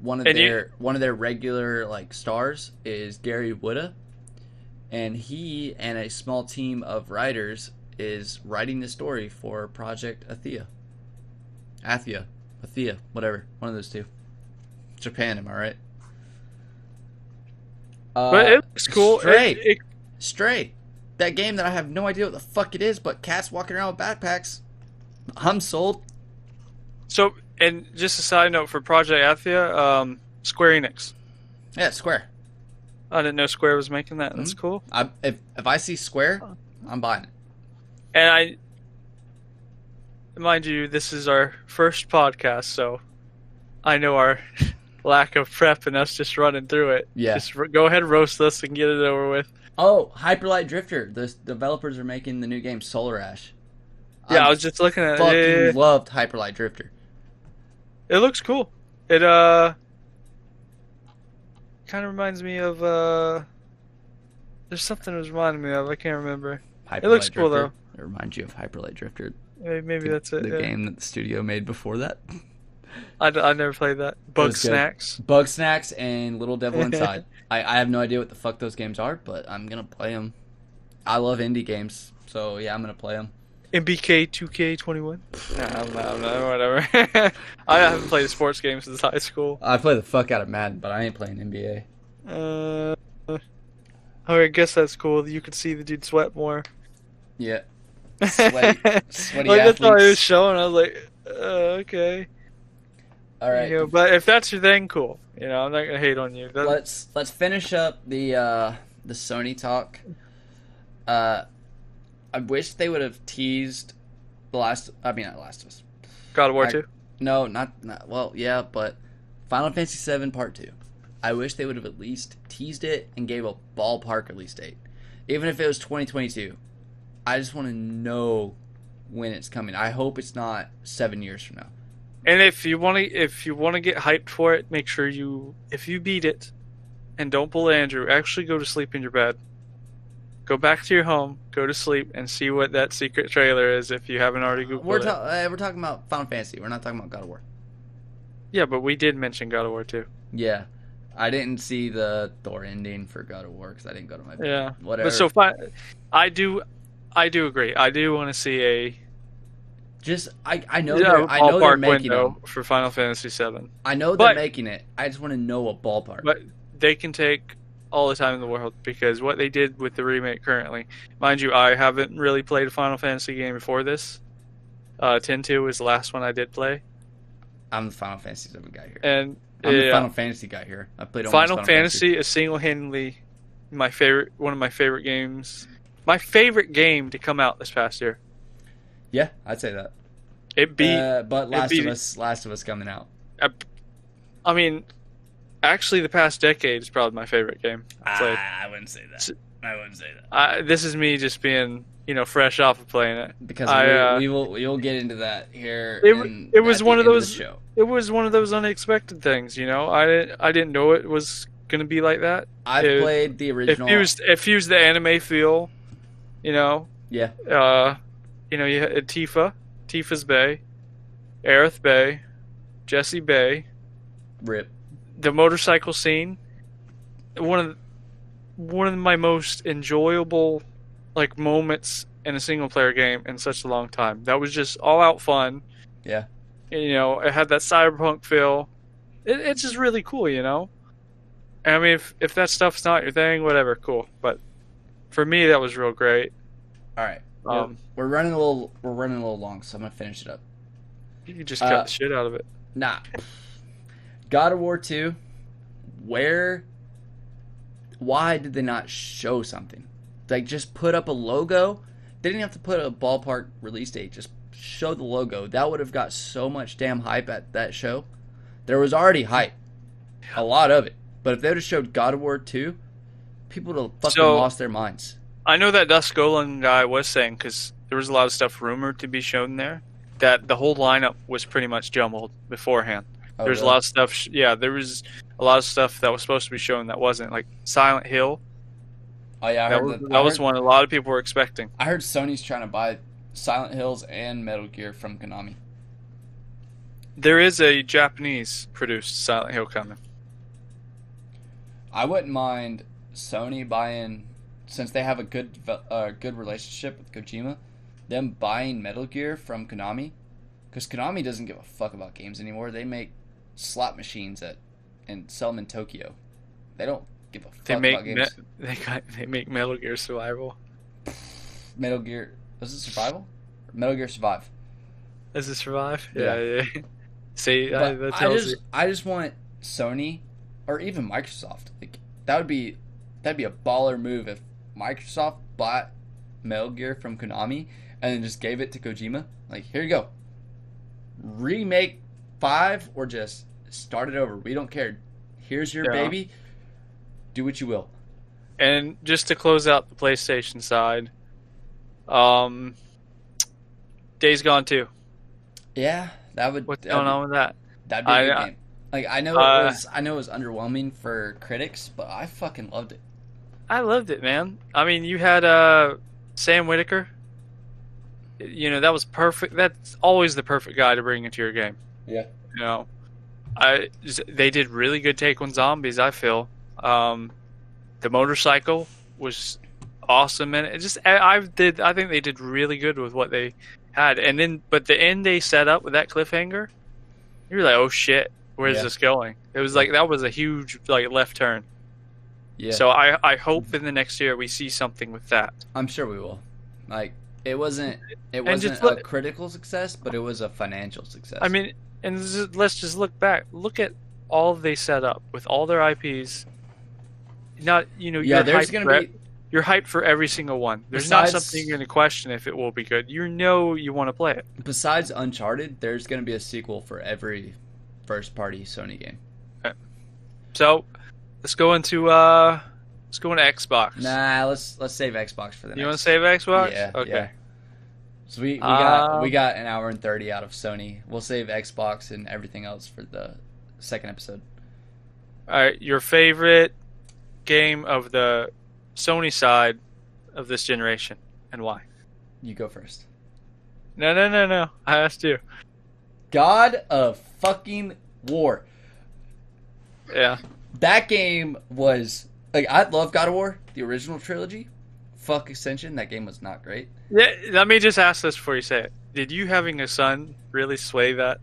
One of And you- their one of their regular like stars is Gary Whitta, and he and a small team of writers is writing the story for Project Athia. Athea, Athea, whatever, one of those two. Japan, am I right? Uh, But it looks cool. Stray. It- it- Stray. That game that I have no idea what the fuck it is, but cats walking around with backpacks. I'm sold. so, and just a side note for Project Athia, um, Square Enix. Yeah, Square. I didn't know Square was making that. That's Mm-hmm. cool. I, if if I see Square, I'm buying it. And I, mind you, this is our first podcast, so I know our lack of prep and us just running through it. Yeah. Just go ahead, roast us, and get it over with. Oh, Hyperlight Drifter. The developers are making the new game Solar Ash. Yeah, I I was just looking at fucking it. loved Hyperlight Drifter. It looks cool. It uh kind of reminds me of uh there's something it was reminding me of. I can't remember. Hyperlight looks cool, Drifter. It reminds you of Hyperlight Drifter, Maybe, maybe the, that's it. the yeah. game that the studio made before that. I, I never played that. Bug was good. Snacks. Bug Snacks and Little Devil Inside. I, I have no idea what the fuck those games are, but I'm gonna play them. I love indie games, so yeah, I'm gonna play them. NBA 2K21. No, I'm not, I'm not, whatever. I haven't played a sports game since high school. I play the fuck out of Madden, but I ain't playing NBA. Uh, oh, I guess that's cool. You can see the dude sweat more. Yeah. Sweaty, sweaty like that's all he was showing. I was like, uh, okay. All right, You know, but if that's your thing, cool. You know, I'm not gonna hate on you. That- let's let's finish up the uh the Sony talk. Uh, I wish they would have teased the last. I mean, not Last of Us. God of War I- two. No, not, not well, yeah, but Final Fantasy seven Part Two. I wish they would have at least teased it and gave a ballpark release date, even if it was 2022. I just want to know when it's coming. I hope it's not seven years from now. And if you want to, if you want to get hyped for it, make sure you, if you beat it, and don't pull Andrew, actually go to sleep in your bed. Go back to your home, go to sleep, and see what that secret trailer is. If you haven't already googled We're it. uh, we're talking about Final Fantasy. We're not talking about God of War. yeah, but we did mention God of War too. Yeah, I didn't see the Thor ending for God of War because I didn't go to my Yeah, whatever. but so fi- I do, I do agree. I do want to see a just I I know yeah, they're, I know they're making them. for Final Fantasy VII. I know they're But- making it. I just want to know a ballpark. But they can take all the time in the world because what they did with the remake currently, mind you, I haven't really played a Final Fantasy game before this. Uh, 10-2 was the last one I did play, I'm the Final Fantasy guy here. and I'm the yeah, Final Fantasy guy here. I played Final, Final Fantasy is single-handedly my favorite, one of my favorite games, my favorite game to come out this past year. Yeah, I'd say that. It beat uh, but Last beat- of Us, Last of Us coming out. I mean, actually, the past decade is probably my favorite game. I played. Ah, I wouldn't say that. I wouldn't say that I, this is me just being, you know, fresh off of playing it. because I, we, uh, we will we will get into that here. It- in- it was one of those- the show. It was one of those unexpected things, you know. I didn't, I didn't know it was going to be like that. I it- played the It original. fused, it fused the anime feel, you know. Yeah, Uh, you know, you had Tifa, Tifa's Bay, Aerith Bay, Jesse Bay, rip. The motorcycle scene. One of one of my most enjoyable like moments in a single player game in such a long time. That was just all out fun. Yeah. You know, it had that cyberpunk feel. It, it's just really cool, you know. I mean, if if that stuff's not your thing, whatever, cool. But for me, that was real great. All right, Um, we're, running a little we're running a little long, so I'm gonna finish it up. you can just cut Uh, the shit out of it. Nah. God of War 2, where why did they not show something? Like just put up a logo. They didn't have to put a ballpark release date, just show the logo. That would have got so much damn hype at that show. There was already hype. A lot of it. But if they would have showed God of War 2, people would have fucking So- lost their minds. I know that Dusk Golem guy was saying because there was a lot of stuff rumored to be shown there that the whole lineup was pretty much jumbled beforehand. Oh, There's really? a lot of stuff. Sh- yeah, there was a lot of stuff that was supposed to be shown that wasn't. Like Silent Hill. Oh yeah, I that heard was, that, that was one a lot of people were expecting. I heard Sony's trying to buy Silent Hills and Metal Gear from Konami. There is a Japanese produced Silent Hill coming. I wouldn't mind Sony buying, since they have a good uh, good relationship with Kojima, them buying Metal Gear from Konami, because Konami doesn't give a fuck about games anymore. They make slot machines at and sell them in Tokyo. They don't give a fuck They make about me- they got, they make Metal Gear Survival. Metal Gear was it Survival? Metal Gear Survive. Is it survive? Yeah. Yeah, yeah. See, I, I just you. I just want Sony or even Microsoft. Like that would be that'd be a baller move if Microsoft bought Metal Gear from Konami and then just gave it to Kojima. Like here you go. Remake 5 or just start it over. We don't care. Here's your Yeah. baby. Do what you will. And just to close out the PlayStation side, um, Days Gone too. Yeah, that would What's going on with that? That'd be a I- good uh, game. Like I know uh, it was I know it was underwhelming for critics, but I fucking loved it. I loved it, man. I mean, you had uh, Sam Whitaker. You know that was perfect. That's always the perfect guy to bring into your game. Yeah. You know, I they did really good take on zombies. I feel um, the motorcycle was awesome, and it just I, I did. I think they did really good with what they had, and then but the end they set up with that cliffhanger, you're like, oh shit, where's Yeah. this going? It was like that was a huge like left turn. Yeah. So I, I hope in the next year we see something with that. I'm sure we will. Like it wasn't it wasn't a look- critical success, but it was a financial success. I mean, and let's just look back. Look at all they set up with all their IPs. Not you know yeah, you're there's gonna for, be you're hyped for every single one. There's not something you're going to question if it will be good. You know you want to play it. besides Uncharted, there's gonna be a sequel for every first party Sony game. So let's go into uh let's go into Xbox. Nah, let's let's save Xbox for the you want to save Xbox? Yeah. Okay. yeah. So we, we got Um, we got an hour and thirty out of Sony. We'll save Xbox and everything else for the second episode. All right. Your favorite game of the Sony side of this generation and why? You go first. No, no, no, no. I asked you. God of fucking War. Yeah. That game was like I love God of War, the original trilogy. Fuck Ascension, that game was not great. Yeah. Let me just ask this before you say it. Did you having a son really sway that?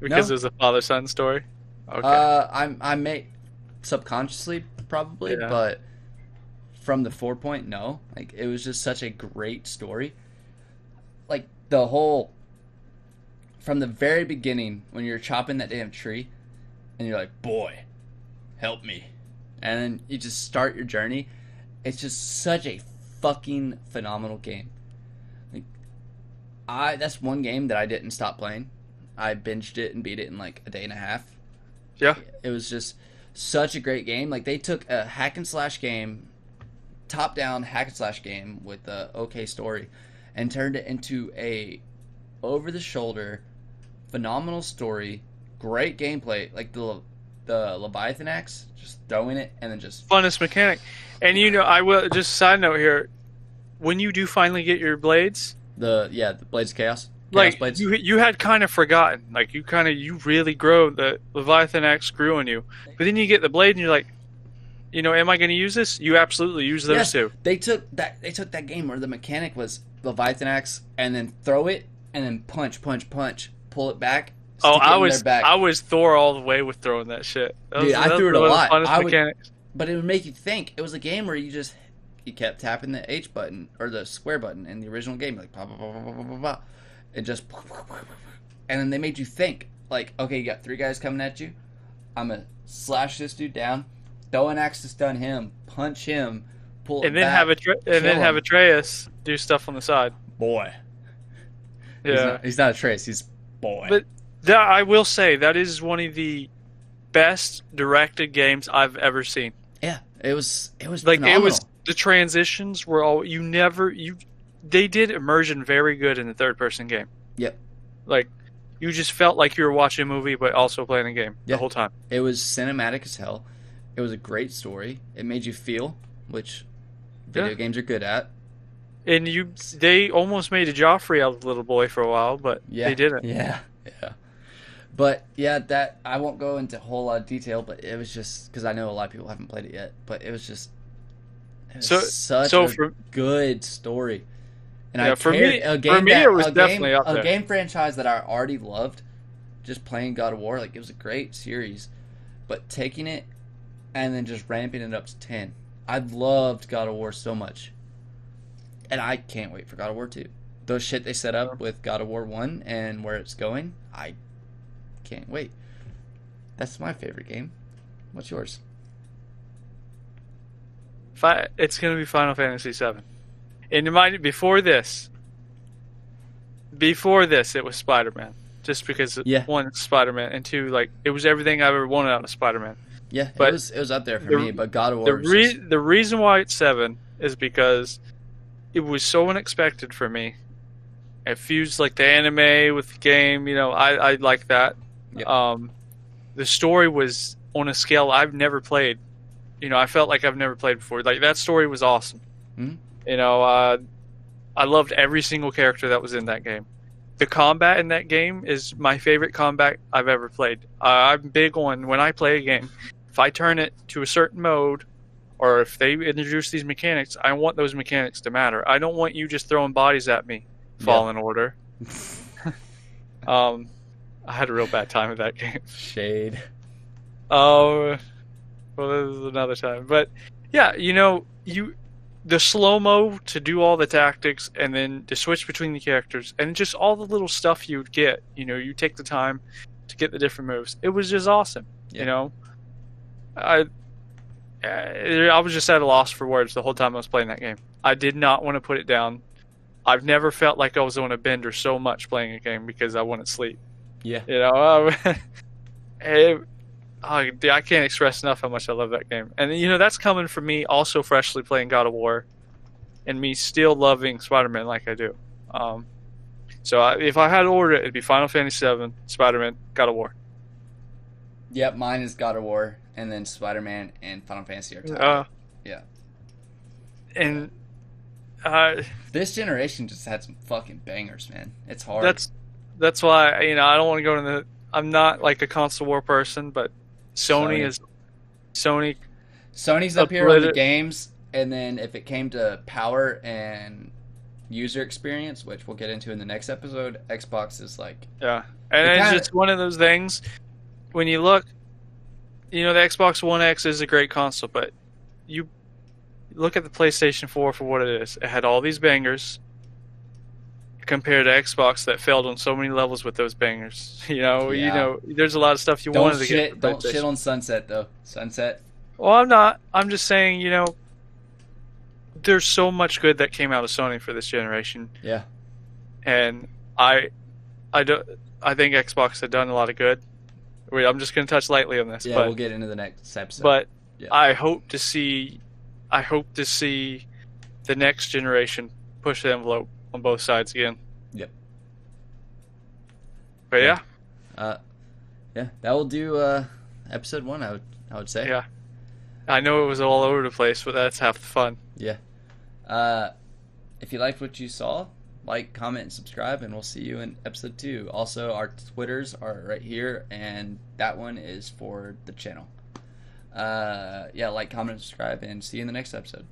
Because No. it was a father-son story. Okay. Uh, I I may subconsciously probably, Yeah. but from the four point, no. Like it was just such a great story. Like the whole from the very beginning when you're chopping that damn tree, and you're like, boy, help me, and then you just start your journey. It's just such a fucking phenomenal game. Like, I that's one game that I didn't stop playing. I binged it and beat it in like a day and a half yeah. it was just such a great game. Like they took a hack and slash game, top down hack and slash game with a okay story, and turned it into a over the shoulder, phenomenal story, great gameplay. Like the the Leviathan axe, just throwing it and then just Funnest mechanic. And you know, I will just side note here. When you do finally get your blades, the yeah the Blades of Chaos. Chaos like Blades. you you had kind of forgotten like you kind of you really grow the leviathan axe grew on you but then you get the blade and you're like you know am i going to use this you absolutely use those Yes, two They took that. They took that game where the mechanic was Leviathan axe and then throw it and then punch, punch, punch, pull it back. Oh i was i was thor all the way with throwing that shit that Dude, was, I threw it a one of the lot. I would- mechanics. but it would make you think. It was a game where you just you kept tapping the H button or the square button in the original game, like pop, pop, pop, pop, pop, pop, pop, and just, and then they made you think. Like, okay, you got three guys coming at you. I'm gonna slash this dude down, throw an axe to stun him, punch him, pull it and then back. have Atre- and then kill have him. Atreus do stuff on the side boy. He's yeah not, he's not Atreus. He's boy. But- that i will say that is one of the best directed games i've ever seen yeah, it was it was like phenomenal. it was the transitions were all you never you they did immersion very good in the third person game Yep. like you just felt like you were watching a movie but also playing a game Yeah. the whole time It was cinematic as hell. It was a great story. It made you feel, which video Yeah. games are good at. and you they almost made a joffrey out of the little boy for a while but Yeah, they didn't Yeah, yeah. But yeah, that I won't go into a whole lot of detail, but it was just because I know a lot of people haven't played it yet. But it was just it was So- such so a for good story. And Yeah, I for cared- me- a for me, that, it was a definitely game, up a game franchise that I already loved. Just playing God of War, like it was a great series, but taking it and then just ramping it up to ten. I loved God of War so much, and I can't wait for God of War two. Those shit they set up with God of War one and where it's going, I can't wait. That's my favorite game. What's yours? Fi- it's going to be final fantasy 7 and might before this before this it was spider-man just because Yeah. one spider-man and two like it was everything i ever wanted out of spider-man Yeah, But it was it was up there for the- me, but God of War. the re- just- the reason why it's seven is because it was so unexpected for me. It fused like the anime with the game. You know, I I like that. Yep. Um, the story was on a scale I've never played. You know, I felt like I've never played before. Like that story was awesome. Mhm. You know, uh, I loved every single character that was in that game. The combat in that game is my favorite combat I've ever played. Uh, I'm big on when I play a game. If I turn it to a certain mode, or if they introduce these mechanics, I want those mechanics to matter. I don't want you just throwing bodies at me. Fallen Order. Um, I had a real bad time with that game. Shade. Oh, well, this is another time. But yeah, you know, you the slow mo to do all the tactics and then to switch between the characters and just all the little stuff you'd get. You know, you take the time to get the different moves. It was just awesome. Yeah. You know, I eh, I was just at a loss for words the whole time I was playing that game. I did not want to put it down. I've never felt like I was on a bender so much playing a game because I wouldn't sleep. Yeah. You know, um, it, I, I can't express enough how much I love that game. And you know, that's coming from me also freshly playing God of War, and me still loving Spider-Man like I do. Um, so I, if I had to order it, it'd be Final Fantasy VII, Spider-Man, God of War. Yep, mine is God of War, and then Spider Man and Final Fantasy are tied. Uh, Yeah. And uh, This generation just had some fucking bangers, man. It's hard. that's that's why you know I don't want to go into. The, I'm not like a console war person, but Sony, Sony. is Sony. Sony's up here on the games, and then if it came to power and user experience, which we'll get into in the next episode, Xbox is like Yeah, and it's kinda- just one of those things. When you look, you know, the Xbox One X is a great console, but you look at the PlayStation 4 for what it is. It had all these bangers compared to Xbox that failed on so many levels with those bangers. You know, you know, there's a lot of stuff you don't wanted to shit, get. don't shit on Sunset though. Sunset, Well, I'm not. I'm just saying, you know, there's so much good that came out of Sony for this generation, yeah, and I, I don't. I think Xbox had done a lot of good. Wait, I'm just going to touch lightly on this, yeah. but we'll get into the next episode. but Yeah. I hope to see, I hope to see the next generation push the envelope on both sides again. Yep. But Yeah. yeah, uh, yeah, that will do uh, episode one. I would, I would say. yeah. I know it was all over the place, but that's half the fun. Yeah. Uh, if you liked what you saw, like, comment, and subscribe, and we'll see you in episode two. Also, our Twitters are right here, and that one is for the channel. Uh, yeah, like, comment, subscribe, and see you in the next episode.